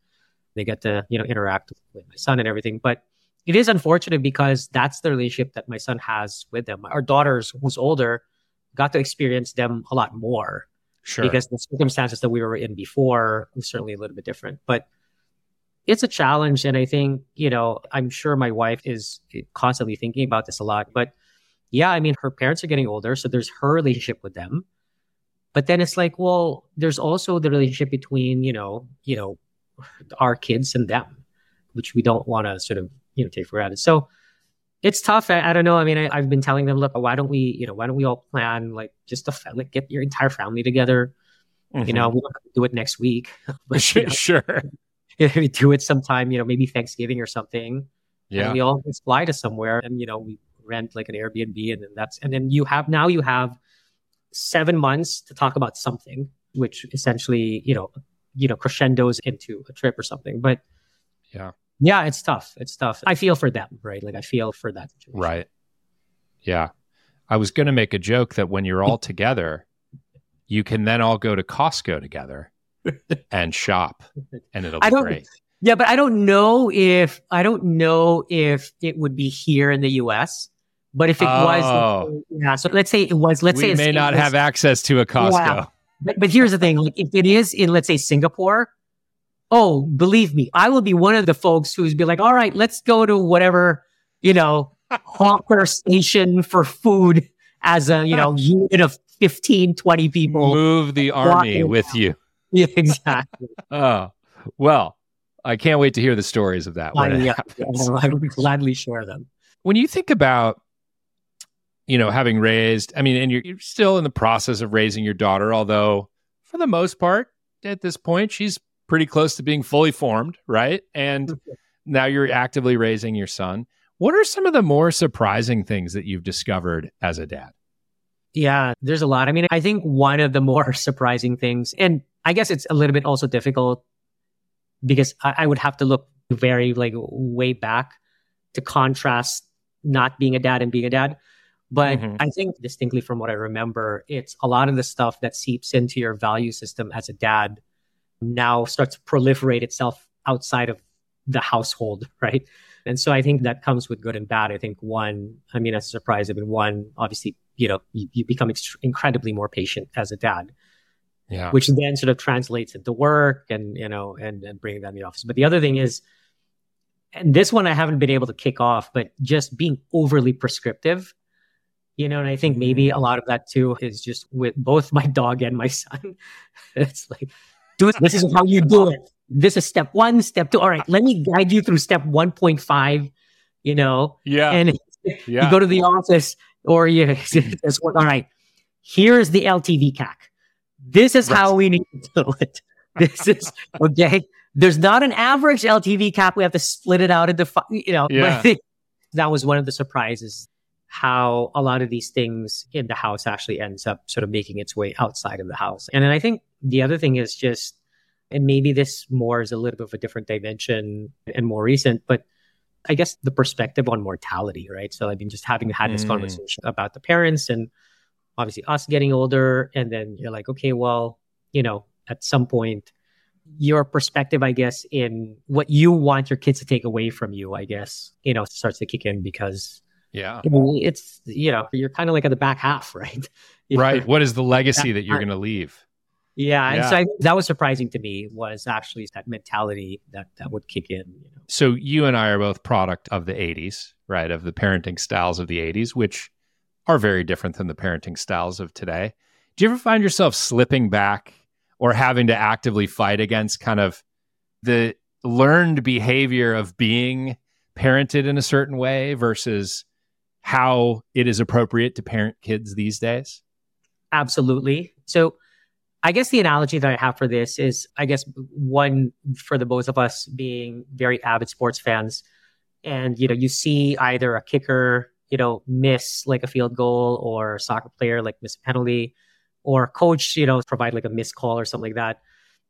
they get to you know interact with my son and everything. But it is unfortunate because that's the relationship that my son has with them. Our daughters, who's older, got to experience them a lot more. Sure. Because the circumstances that we were in before was certainly a little bit different. But it's a challenge. And I think, you know, I'm sure my wife is constantly thinking about this a lot. But yeah, I mean, her parents are getting older. So there's her relationship with them. But then it's like, well, there's also the relationship between, you know, you know, our kids and them, which we don't want to sort of you know take for granted. So it's tough. I, I don't know. I mean, I, have been telling them, look, why don't we, you know, why don't we all plan like just to like get your entire family together? Mm-hmm. You know, we don't do it next week, but you know, sure, we do it sometime. You know, maybe Thanksgiving or something. Yeah, and we all just fly to somewhere, and you know, we rent like an Airbnb, and then that's and then you have now you have seven months to talk about something, which essentially, you know, you know, crescendos into a trip or something. But yeah, yeah, it's tough. It's tough. I feel for them, right? Like I feel for that situation. Right. Yeah. I was going to make a joke that when you're all together, you can then all go to Costco together and shop and it'll be I don't, great. Yeah, but I don't know if I don't know if it would be here in the U.S. But if it Oh. was, yeah. So let's say it was. Let's say we may not was- have access to a Costco. Wow. But, but here's the thing: like, if it is in, let's say, Singapore, oh, believe me, I will be one of the folks who's be like, all right, let's go to whatever, you know, hawker station for food as a, you know, unit of 15, 20 people. Move the army with you. Yeah, exactly. Oh, well, I can't wait to hear the stories of that. I, yeah. I would gladly share them. when you think about you know having raised i mean and you're, you're still in the process of raising your daughter although for the most part at this point she's pretty close to being fully formed right and now you're actively raising your son what are some of the more surprising things that you've discovered as a dad Yeah, there's a lot. I mean, I think one of the more surprising things, and I guess it's a little bit also difficult because I, I would have to look very like way back to contrast not being a dad and being a dad. But Mhm. I think distinctly from what I remember, it's a lot of the stuff that seeps into your value system as a dad now starts to proliferate itself outside of the household, right? And so I think that comes with good and bad. I think one, I mean, as a surprise, I mean, one, obviously, you know, you, you become ext- incredibly more patient as a dad, yeah which then sort of translates into work and, you know, and, and bringing that in the office. But the other thing is, and this one I haven't been able to kick off, but just being overly prescriptive, you know, and I think maybe mm-hmm. a lot of that too is just with both my dog and my son. it's like, do. This is how you do it. This is step one, step two. All right, let me guide you through step 1.5, you know, yeah. And yeah. you go to the office or you all right. Here's the ltv cac this is how we need to do it. This is okay? There's not an average ltv cac we have to split it out into you know but Yeah. I think that was one of the surprises how a lot of these things in the house actually ends up sort of making its way outside of the house and then i think the other thing is just and maybe this more is a little bit of a different dimension and more recent but I guess the perspective on mortality, right? So I mean, just having had this Mm. conversation about the parents and obviously us getting older. And then you're like, okay, well, you know, at some point, your perspective, I guess, in what you want your kids to take away from you, I guess, you know, starts to kick in because yeah I mean, it's, you know, you're kind of like at the back half, right? You're- right what is the legacy That that you're going to leave Yeah. And Yeah. so I, that was surprising to me was actually that mentality that, that would kick in, you know. so you and I are both product of the 80s, right? Of the parenting styles of the 80s, which are very different than the parenting styles of today. Do you ever find yourself slipping back or having to actively fight against kind of the learned behavior of being parented in a certain way versus how it is appropriate to parent kids these days? Absolutely. So I guess the analogy that I have for this is, I guess, one for the both of us being very avid sports fans. And, you know, you see either a kicker, you know, miss like a field goal or a soccer player like miss a penalty or coach, you know, provide like a missed call or something like that.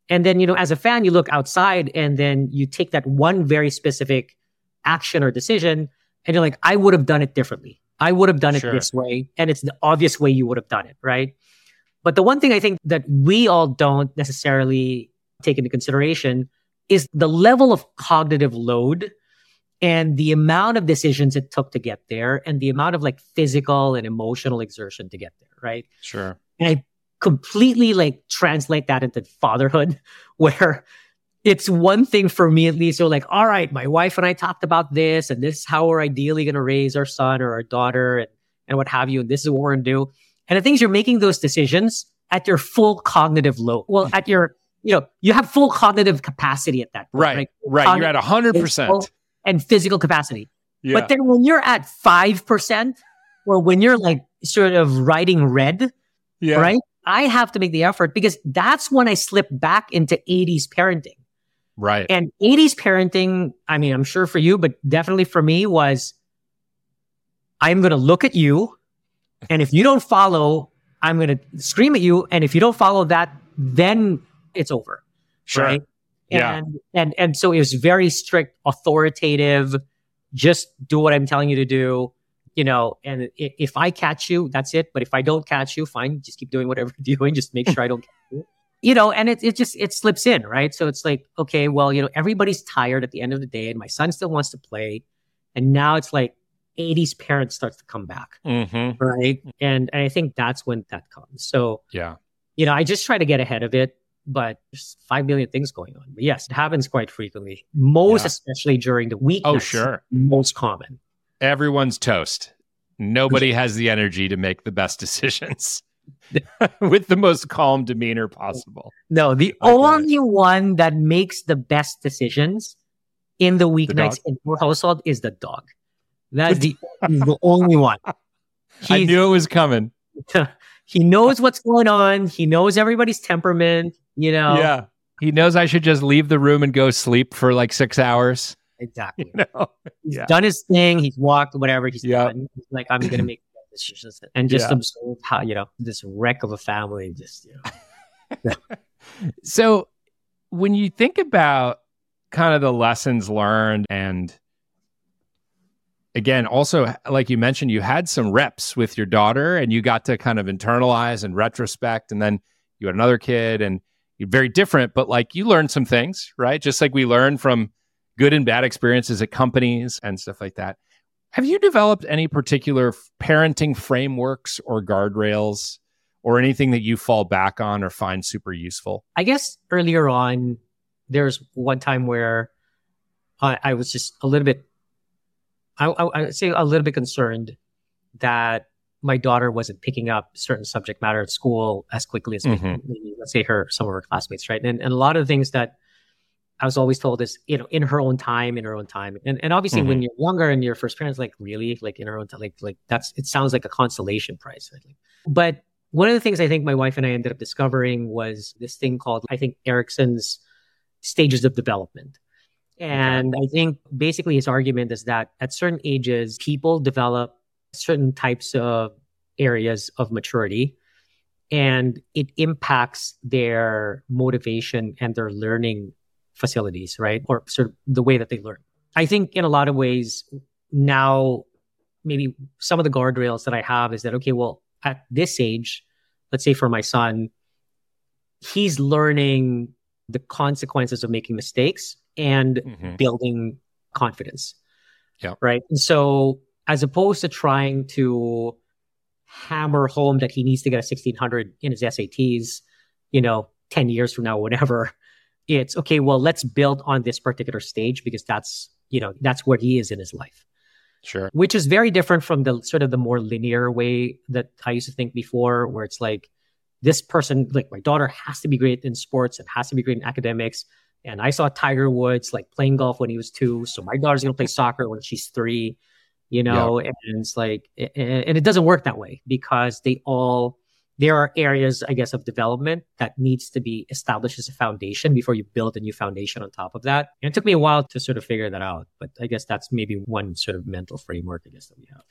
And then, you know, as a fan, you look outside and then you take that one very specific action or decision and you're like, I would have done it differently. I would have done it Sure. this way. And it's the obvious way you would have done it, right? But the one thing I think that we all don't necessarily take into consideration is the level of cognitive load and the amount of decisions it took to get there and the amount of like physical and emotional exertion to get there, right? Sure. And I completely like translate that into fatherhood where it's one thing for me at least. So like, all right, my wife and I talked about this and this is how we're ideally going to raise our son or our daughter and, and what have you. And this is what we're going to do. And the things you're making those decisions at your full cognitive load. Well, at your, you know, you have full cognitive capacity at that point, Right. Right. You're at 100%. And physical capacity. Yeah. But then when you're at 5%, or when you're like sort of writing red, yeah. right? I have to make the effort because that's when I slip back into 80s parenting. Right. And 80s parenting, I mean, I'm sure for you, but definitely for me was I'm going to look at you. And if you don't follow, I'm going to scream at you. And if you don't follow that, then it's over. Sure. Right. Yeah. And, and, and so it was very strict, authoritative. Just do what I'm telling you to do. You know, and if I catch you, that's it. But if I don't catch you, fine. Just keep doing whatever you're doing. Just make sure I don't catch you. You know, and it, it just, it slips in, right? So it's like, okay, well, you know, everybody's tired at the end of the day and my son still wants to play. And now it's like 80s parents starts to come back. Mm-hmm. Right. And, and I think that's when that comes. So, Yeah. you know, I just try to get ahead of it, but there's 5 million things going on. But yes, it happens quite frequently, most Yeah. especially during the week. Oh, sure. Most common. Everyone's toast. Nobody has the energy to make the best decisions with the most calm demeanor possible. No, the I only one that makes the best decisions in the weeknights dog? in your household is the dog. That's the, the only one. I knew it was coming. he knows what's going on. He knows everybody's temperament. You know, Yeah. He knows I should just leave the room and go sleep for like six hours. exactly. You know? He's Yeah. done his thing. He's walked, whatever he's Yeah. done. He's like, I'm gonna make decisions and just Yeah. observe how you know this wreck of a family. Just you know, So when you think about kind of the lessons learned and again also like you mentioned you had some reps with your daughter and you got to kind of internalize and retrospect and then you had another kid and you're very different but like you learned some things right just like we learn from good and bad experiences at companies and stuff like that have you developed any particular parenting frameworks or guardrails or anything that you fall back on or find super useful I guess earlier on, there's one time where I, I was just a little bit, I, I, I say a little bit concerned that my daughter wasn't picking up certain subject matter at school as quickly as Mhm. maybe, let's say her some of her classmates, right? And, and a lot of the things that I was always told this, you know, in her own time, in her own time. And, and obviously when mm-hmm. you're younger and your first parents, like really, like in her own time, like, like that's, it sounds like a consolation prize. Like, but one of the things I think my wife and I ended up discovering was this thing called, I think, Erikson's stages of development. And I think basically his argument is that at certain ages, people develop certain types of areas of maturity and it impacts their motivation and their learning facilities, right? Or sort of the way that they learn. I think in a lot of ways now, maybe some of the guardrails that I have is that, okay, well, at this age, let's say for my son, he's learning the consequences of making mistakes and Mhm. building confidence. Yeah. Right. And so as opposed to trying to hammer home that he needs to get a 1600 in his SATs, you know, 10 years from now, whatever, it's okay, well, let's build on this particular stage because that's, you know, that's where he is in his life Sure. which is very different from the sort of the more linear way that I used to think before, where it's like this person, like my daughter, has to be great in sports and has to be great in academics. And I saw Tiger Woods like playing golf when he was two, so my daughter's gonna play soccer when she's three, you know. And it's like, and it doesn't work that way because they all there are areas, I guess, of development that needs to be established as a foundation before you build a new foundation on top of that. And it took me a while to sort of figure that out, but I guess that's maybe one sort of mental framework, I guess, that we have.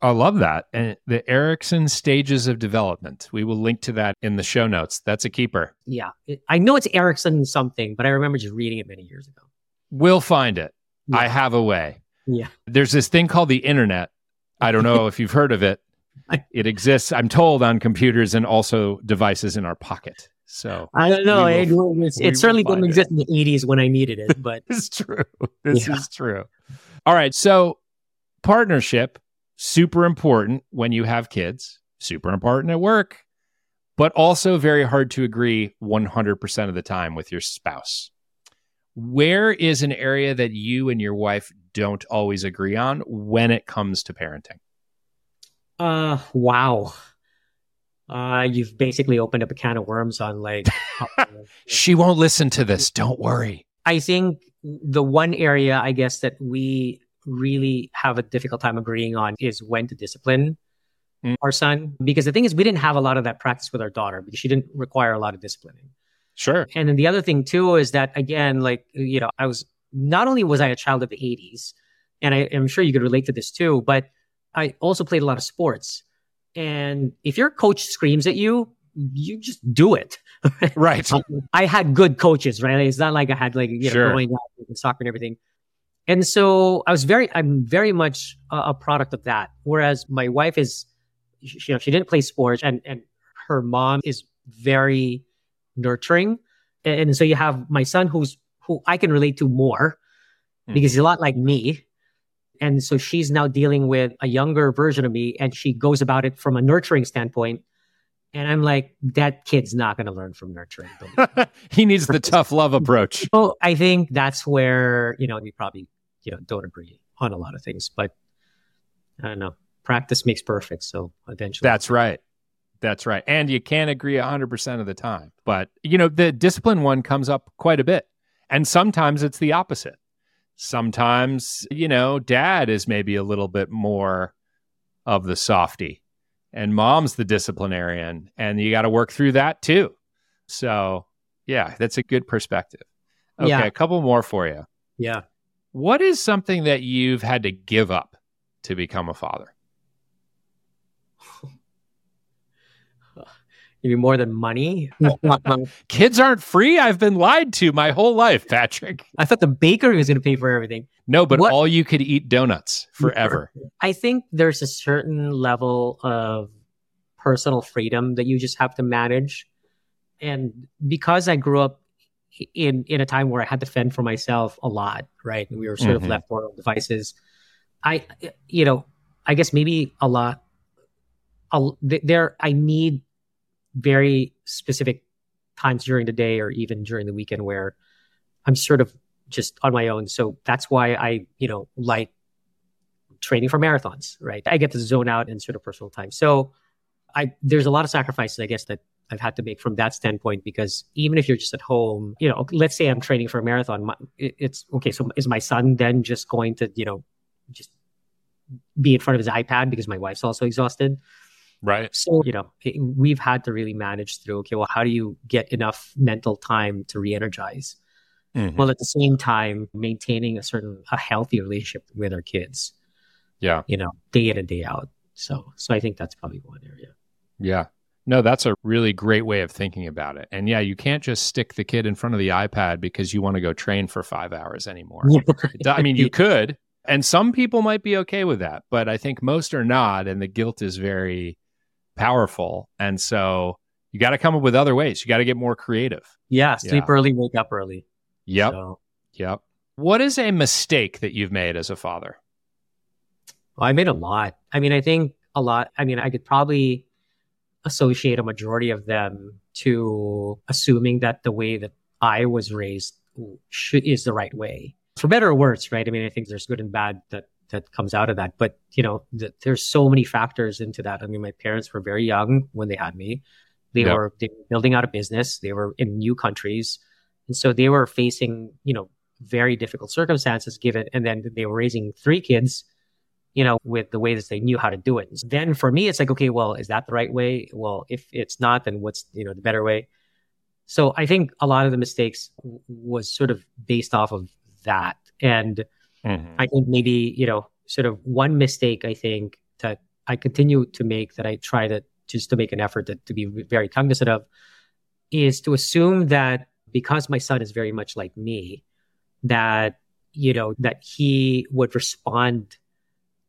I love that. And the Erikson stages of development. We will link to that in the show notes. That's a keeper. Yeah, I know it's Erikson something, but I remember just reading it many years ago. We'll find it. Yeah. I have a way. Yeah. There's this thing called the internet. I don't know if you've heard of it. It exists, I'm told, on computers and also devices in our pocket. So I don't know. It, will- we it certainly didn't exist in the 80s when I needed it, but it's true. This Yeah. is true. All right. So, partnership, super important when you have kids, super important at work, but also very hard to agree 100% of the time with your spouse. Where is an area that you and your wife don't always agree on when it comes to parenting? Uh, wow. Uh, you've basically opened up a can of worms on like. She won't listen to this. Don't worry. I think the one area I guess that we really have a difficult time agreeing on is when to discipline Mm. our son. Because the thing is, we didn't have a lot of that practice with our daughter because she didn't require a lot of disciplining. Sure. And then the other thing too is that again, like you know, I was not only was I a child of the '80s, and I am sure you could relate to this too, but I also played a lot of sports. And if your coach screams at you, you just do it. Right. I had good coaches, right? It's not like I had like you know Sure. growing up in soccer and everything. And so I was very, I'm very much a, a product of that. Whereas my wife is, she, you know, she didn't play sports, and and her mom is very nurturing. And, and so you have my son who's who I can relate to more Hmm. because he's a lot like me. And so she's now dealing with a younger version of me and she goes about it from a nurturing standpoint. And I'm like, that kid's not going to learn from nurturing. he needs the tough love approach. So I think that's where, you know, we probably, you know, don't agree on a lot of things, but I don't know. Practice makes perfect. So eventually. That's right. That's right. And you can't agree 100% of the time. But, you know, the discipline one comes up quite a bit. And sometimes it's the opposite. Sometimes, you know, dad is maybe a little bit more of the softy and mom's the disciplinarian. And you got to work through that too. So, yeah, that's a good perspective. Okay, Yeah. a couple more for you. Yeah. What is something that you've had to give up to become a father? Maybe more than money. Kids aren't free. I've been lied to my whole life, Patrick. I thought the bakery was going to pay for everything. No, but What- all you could eat donuts forever. I think there's a certain level of personal freedom that you just have to manage. And because I grew up in in a time where I had to fend for myself a lot, right? And we were sort of Mhm. left to our own devices. I, you know, I guess maybe a lot. Th- there, I need very specific times during the day or even during the weekend where I'm sort of just on my own. So that's why I, you know, like training for marathons, right? I get to zone out and sort of personal time. So I there's a lot of sacrifices, I guess, that I've had to make from that standpoint because even if you're just at home, you know, let's say I'm training for a marathon, my, it, it's okay. So is my son then just going to, you know, just be in front of his iPad because my wife's also exhausted? Right. So, you know, it- we've had to really manage through, okay, well, how do you get enough mental time to re energize? Mhm. While at the same time maintaining a certain, a healthy relationship with our kids, yeah. you know, day in and day out. So, so I think that's probably one area. Yeah. No, that's a really great way of thinking about it. And yeah, you can't just stick the kid in front of the iPad because you want to go train for five hours anymore. I mean, you could, and some people might be okay with that, but I think most are not. And the guilt is very powerful. And so you got to come up with other ways. You got to get more creative. yeah, sleep Yeah. early, wake up early. Yep. So, Yep. What is a mistake that you've made as a father? well, I made a lot. I mean, I think a lot. I mean, I could probably associate a majority of them to assuming that the way that I was raised should, is the right way, for better or worse, right? I mean, I think there's good and bad that that comes out of that, but you know, th- there's so many factors into that. I mean, my parents were very young when they had me. They Yep. were they were building out a business. They were in new countries, and so they were facing you know very difficult circumstances. Given, and then they were raising three kids you know, with the way that they knew how to do it. Then for me, it's like, okay, well, is that the right way? Well, if it's not, then what's, you know, the better way? So I think a lot of the mistakes w- was sort of based off of that. And Mm-hmm. I think maybe, you know, sort of one mistake I think that I continue to make that I try to just to make an effort to, to be very cognizant of is to assume that because my son is very much like me, that, you know, that he would respond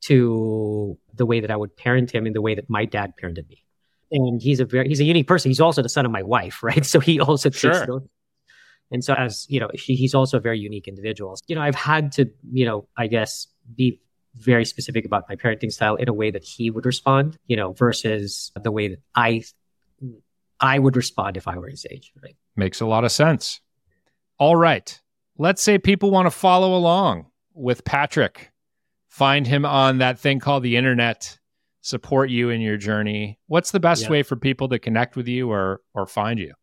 to the way that I would parent him in the way that my dad parented me. And he's a very he's a unique person. He's also the son of my wife, right? So he also takes Sure. those. And so as you know, he, he's also a very unique individual. You know, I've had to, you know, I guess be very specific about my parenting style in a way that he would respond, you know, versus the way that I I would respond if I were his age, right? Makes a lot of sense. All right. Let's say people want to follow along with Patrick, find him on that thing called the internet, support you in your journey. What's the best Yeah. way for people to connect with you or or find you?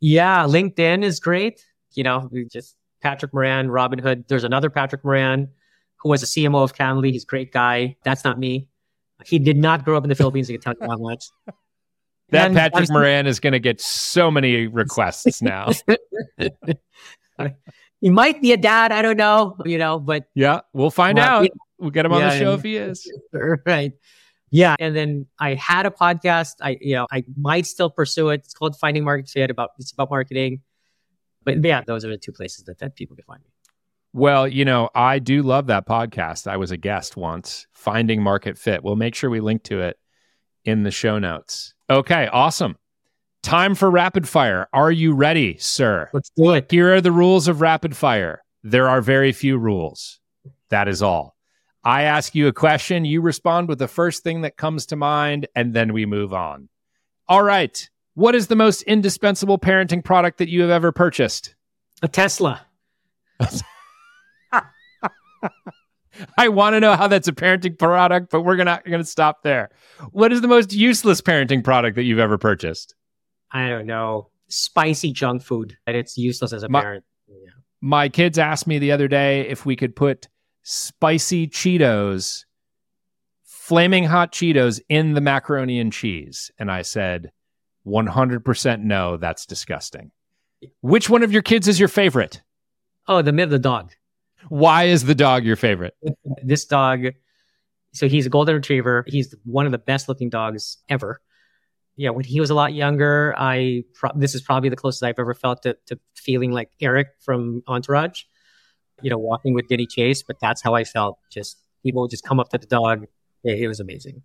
Yeah, LinkedIn is great. You know, just Patrick Moran, Robinhood. There's another Patrick Moran who was a CMO of Canley. He's a great guy. That's not me. He did not grow up in the Philippines. I can tell you that much. That And Patrick Moran is going to get so many requests now. he might be a dad. I don't know. You know, but yeah, we'll find Well, out. yeah. We'll get him on the show yeah. if he is. right. Yeah, and then I had a podcast. I, you know, I might still pursue it. It's called Finding Market Fit. About it's about marketing. But yeah, those are the two places that, that people can find me. Well, you know, I do love that podcast. I was a guest once, Finding Market Fit. We'll make sure we link to it in the show notes. Okay, awesome. Time for rapid fire. Are you ready, sir? Let's do it. Here are the rules of rapid fire. There are very few rules. That is all. I ask you a question, you respond with the first thing that comes to mind, and then we move on. All right. What is the most indispensable parenting product that you have ever purchased? A Tesla. I want to know how that's a parenting product, but we're gonna going to stop there. What is the most useless parenting product that you've ever purchased? I don't know. Spicy junk food, and it's useless as a My- parent. Yeah. My kids asked me the other day if we could put spicy Cheetos, flaming hot Cheetos in the macaroni and cheese, and I said 100% no, that's disgusting. Which one of your kids is your favorite? Oh, the the dog. Why is the dog your favorite? This dog. So he's a golden retriever. He's one of the best looking dogs ever. Yeah, when he was a lot younger, I pro- this is probably the closest I've ever felt to, to feeling like Eric from Entourage. You know, walking with Vinnie Chase, but that's how I felt. Just people would just come up to the dog. It, it was amazing.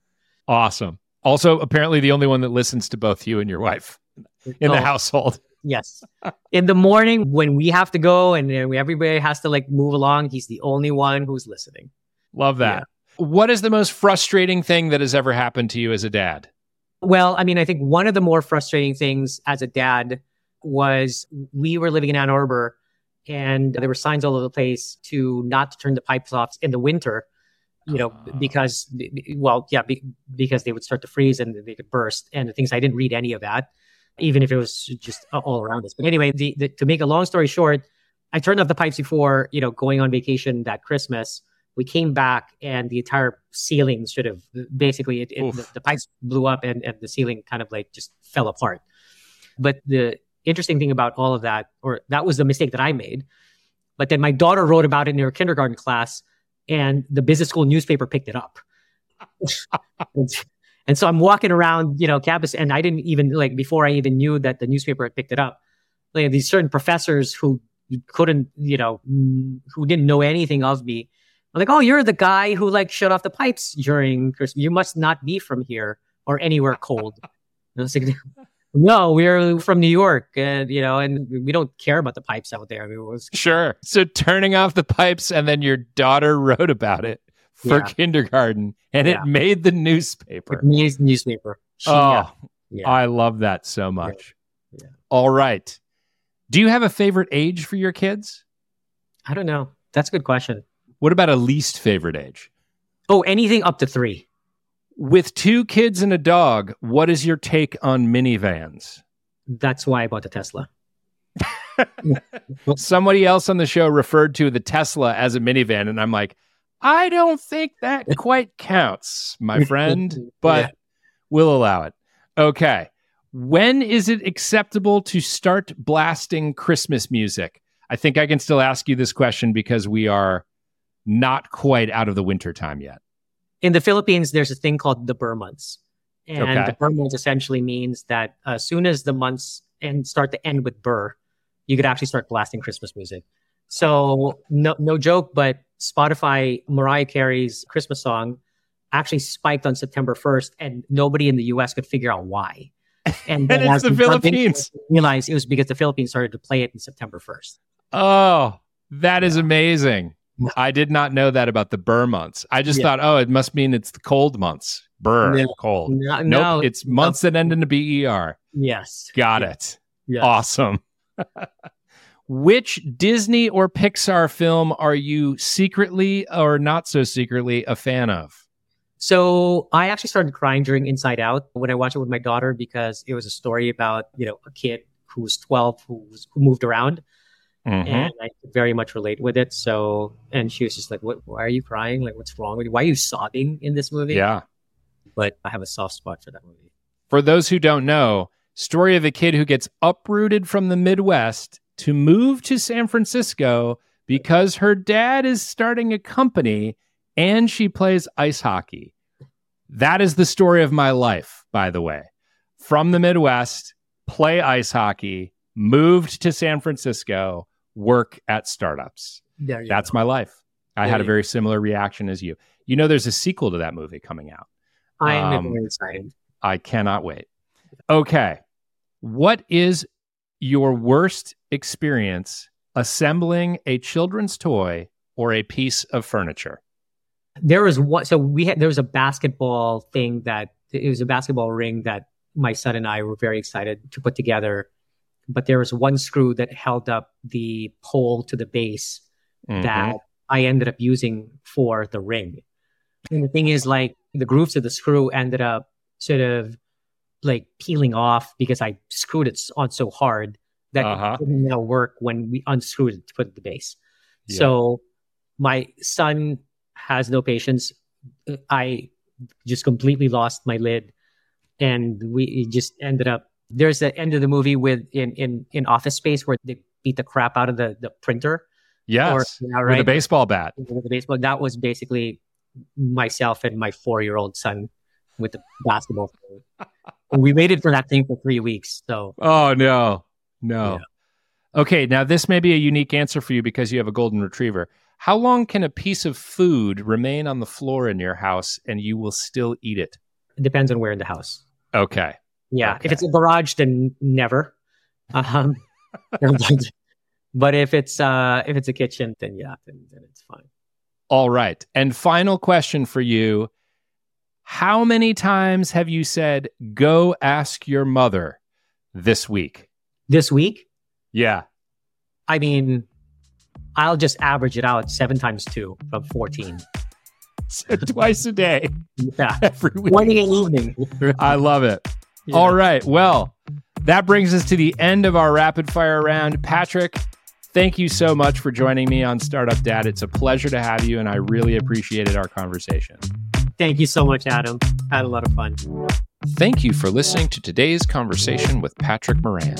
Awesome. Also, apparently the only one that listens to both you and your wife in the Oh, household. Yes. In the morning when we have to go and everybody has to like move along, he's the only one who's listening. Love that. What is the most frustrating thing that has ever happened to you as a dad? Well, I mean, I think one of the more frustrating things as a dad was we were living in Ann Arbor and there were signs all over the place to not to turn the pipes off in the winter, you know, Ah. because, well, yeah, be, because they would start to freeze and they could burst. And the things I didn't read any of that, even if it was just all around us. But anyway, the, the, to make a long story short, I turned off the pipes before, you know, going on vacation that Christmas. We came back and the entire ceiling should have basically it, it, the, the pipes blew up and, and the ceiling kind of like just fell apart. But the interesting thing about all of that, or that was the mistake that I made. But then my daughter wrote about it in her kindergarten class, and the business school newspaper picked it up. and, so I'm walking around, you know, campus, and I didn't even like before I even knew that the newspaper had picked it up. Like these certain professors who couldn't, you know, who didn't know anything of me. I'm like, oh, you're the guy who like shut off the pipes during Christmas. You must not be from here or anywhere cold. And I was like, no, we're from New York, and you know, and we don't care about the pipes out there. I mean, it was Sure. So turning off the pipes and then your daughter wrote about it for Yeah. kindergarten and Yeah. it made the newspaper. news newspaper. She- Oh, yeah, yeah. I love that so much. Yeah. All right. Do you have a favorite age for your kids? I don't know. That's a good question. What about a least favorite age? Oh, anything up to three. With two kids and a dog, what is your take on minivans? That's why I bought the Tesla. Well, somebody else on the show referred to the Tesla as a minivan, and I'm like, I don't think that quite counts, my friend, but Yeah. we'll allow it. Okay. When is it acceptable to start blasting Christmas music? I think I can still ask you this question because we are not quite out of the winter time yet. In the Philippines, there's a thing called the Ber months. And Okay. the Ber months essentially means that as soon as the months and start to end with Ber, you could actually start blasting Christmas music. So no, no joke, but Spotify, Mariah Carey's Christmas song actually spiked on September 1st and nobody in the US could figure out why. And, then And it's the we dug into it, Philippines. Realized it was because the Philippines started to play it in September 1st. Oh, that is amazing. I did not know that about the Ber months. I just Yeah. thought, oh, it must mean it's the cold months. Burr, No. cold. No, Nope, no, it's months that end in a BER. yes. Got Yeah. it. Yes. Awesome. Which Disney or Pixar film are you secretly or not so secretly a fan of? So I actually started crying during Inside Out when I watched it with my daughter because it was a story about you know a kid who was 12 who was, who moved around Mhm. and I very much relate with it. So and she was just like, "What? Why are you crying? Like, what's wrong with you? Why are you sobbing in this movie?" Yeah. But I have a soft spot for that movie. For those who don't know, story of a kid who gets uprooted from the Midwest to move to San Francisco because her dad is starting a company and she plays ice hockey. That is the story of my life, by the way. From the Midwest, play ice hockey, moved to San Francisco, work at startups. There That's go. my life. I had a very similar reaction as you. You know, there's a sequel to that movie coming out. I am um, very excited. I cannot wait. Okay. What is your worst experience assembling a children's toy or a piece of furniture? There was one. So we had there was a basketball thing that it was a basketball ring that my son and I were very excited to put together. But there was one screw that held up the pole to the base Mhm. that I ended up using for the ring. And the thing is, like, the grooves of the screw ended up sort of like peeling off because I screwed it on so hard that Uh-huh. it didn't now work when we unscrewed it to put it the base. Yeah. So my son has no patience. I just completely lost my lid, and we just ended up. There's the end of the movie with in in in Office Space where they beat the crap out of the the printer Yes. or yeah, With a baseball bat. with the baseball. Bat. That was basically myself and my four year old son with the basketball. we waited for that thing for three weeks. So Oh, no. No. Okay. Now, this may be a unique answer for you because you have a golden retriever. How long can a piece of food remain on the floor in your house and you will still eat it? it depends on where in the house. Okay. Yeah. Okay. If it's a garage, then never. Um, but if it's uh if it's a kitchen, then yeah, then, then it's fine. All right. And final question for you How many times have you said, go ask your mother this week? This week, Yeah. I mean, I'll just average it out seven times two from fourteen. So twice a day, Yeah. every week. Morning and evening. I love it. Yeah. All right. Well, that brings us to the end of our rapid fire round. Patrick, thank you so much for joining me on Startup Dad. It's a pleasure to have you, and I really appreciated our conversation. Thank you so much, Adam. I had a lot of fun. Thank you for listening to today's conversation with Patrick Moran.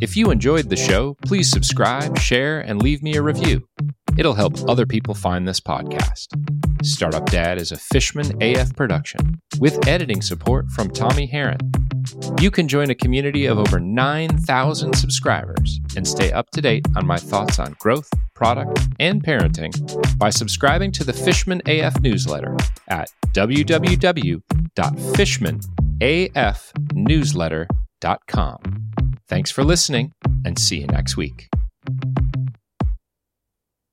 If you enjoyed the show, please subscribe, share, and leave me a review. It'll help other people find this podcast. Startup Dad is a Fishman AF production with editing support from Tommy Heron. You can join a community of over 9,000 subscribers and stay up to date on my thoughts on growth, product, and parenting by subscribing to the Fishman AF newsletter at www.fishmanafnewsletter.com. Thanks for listening and see you next week.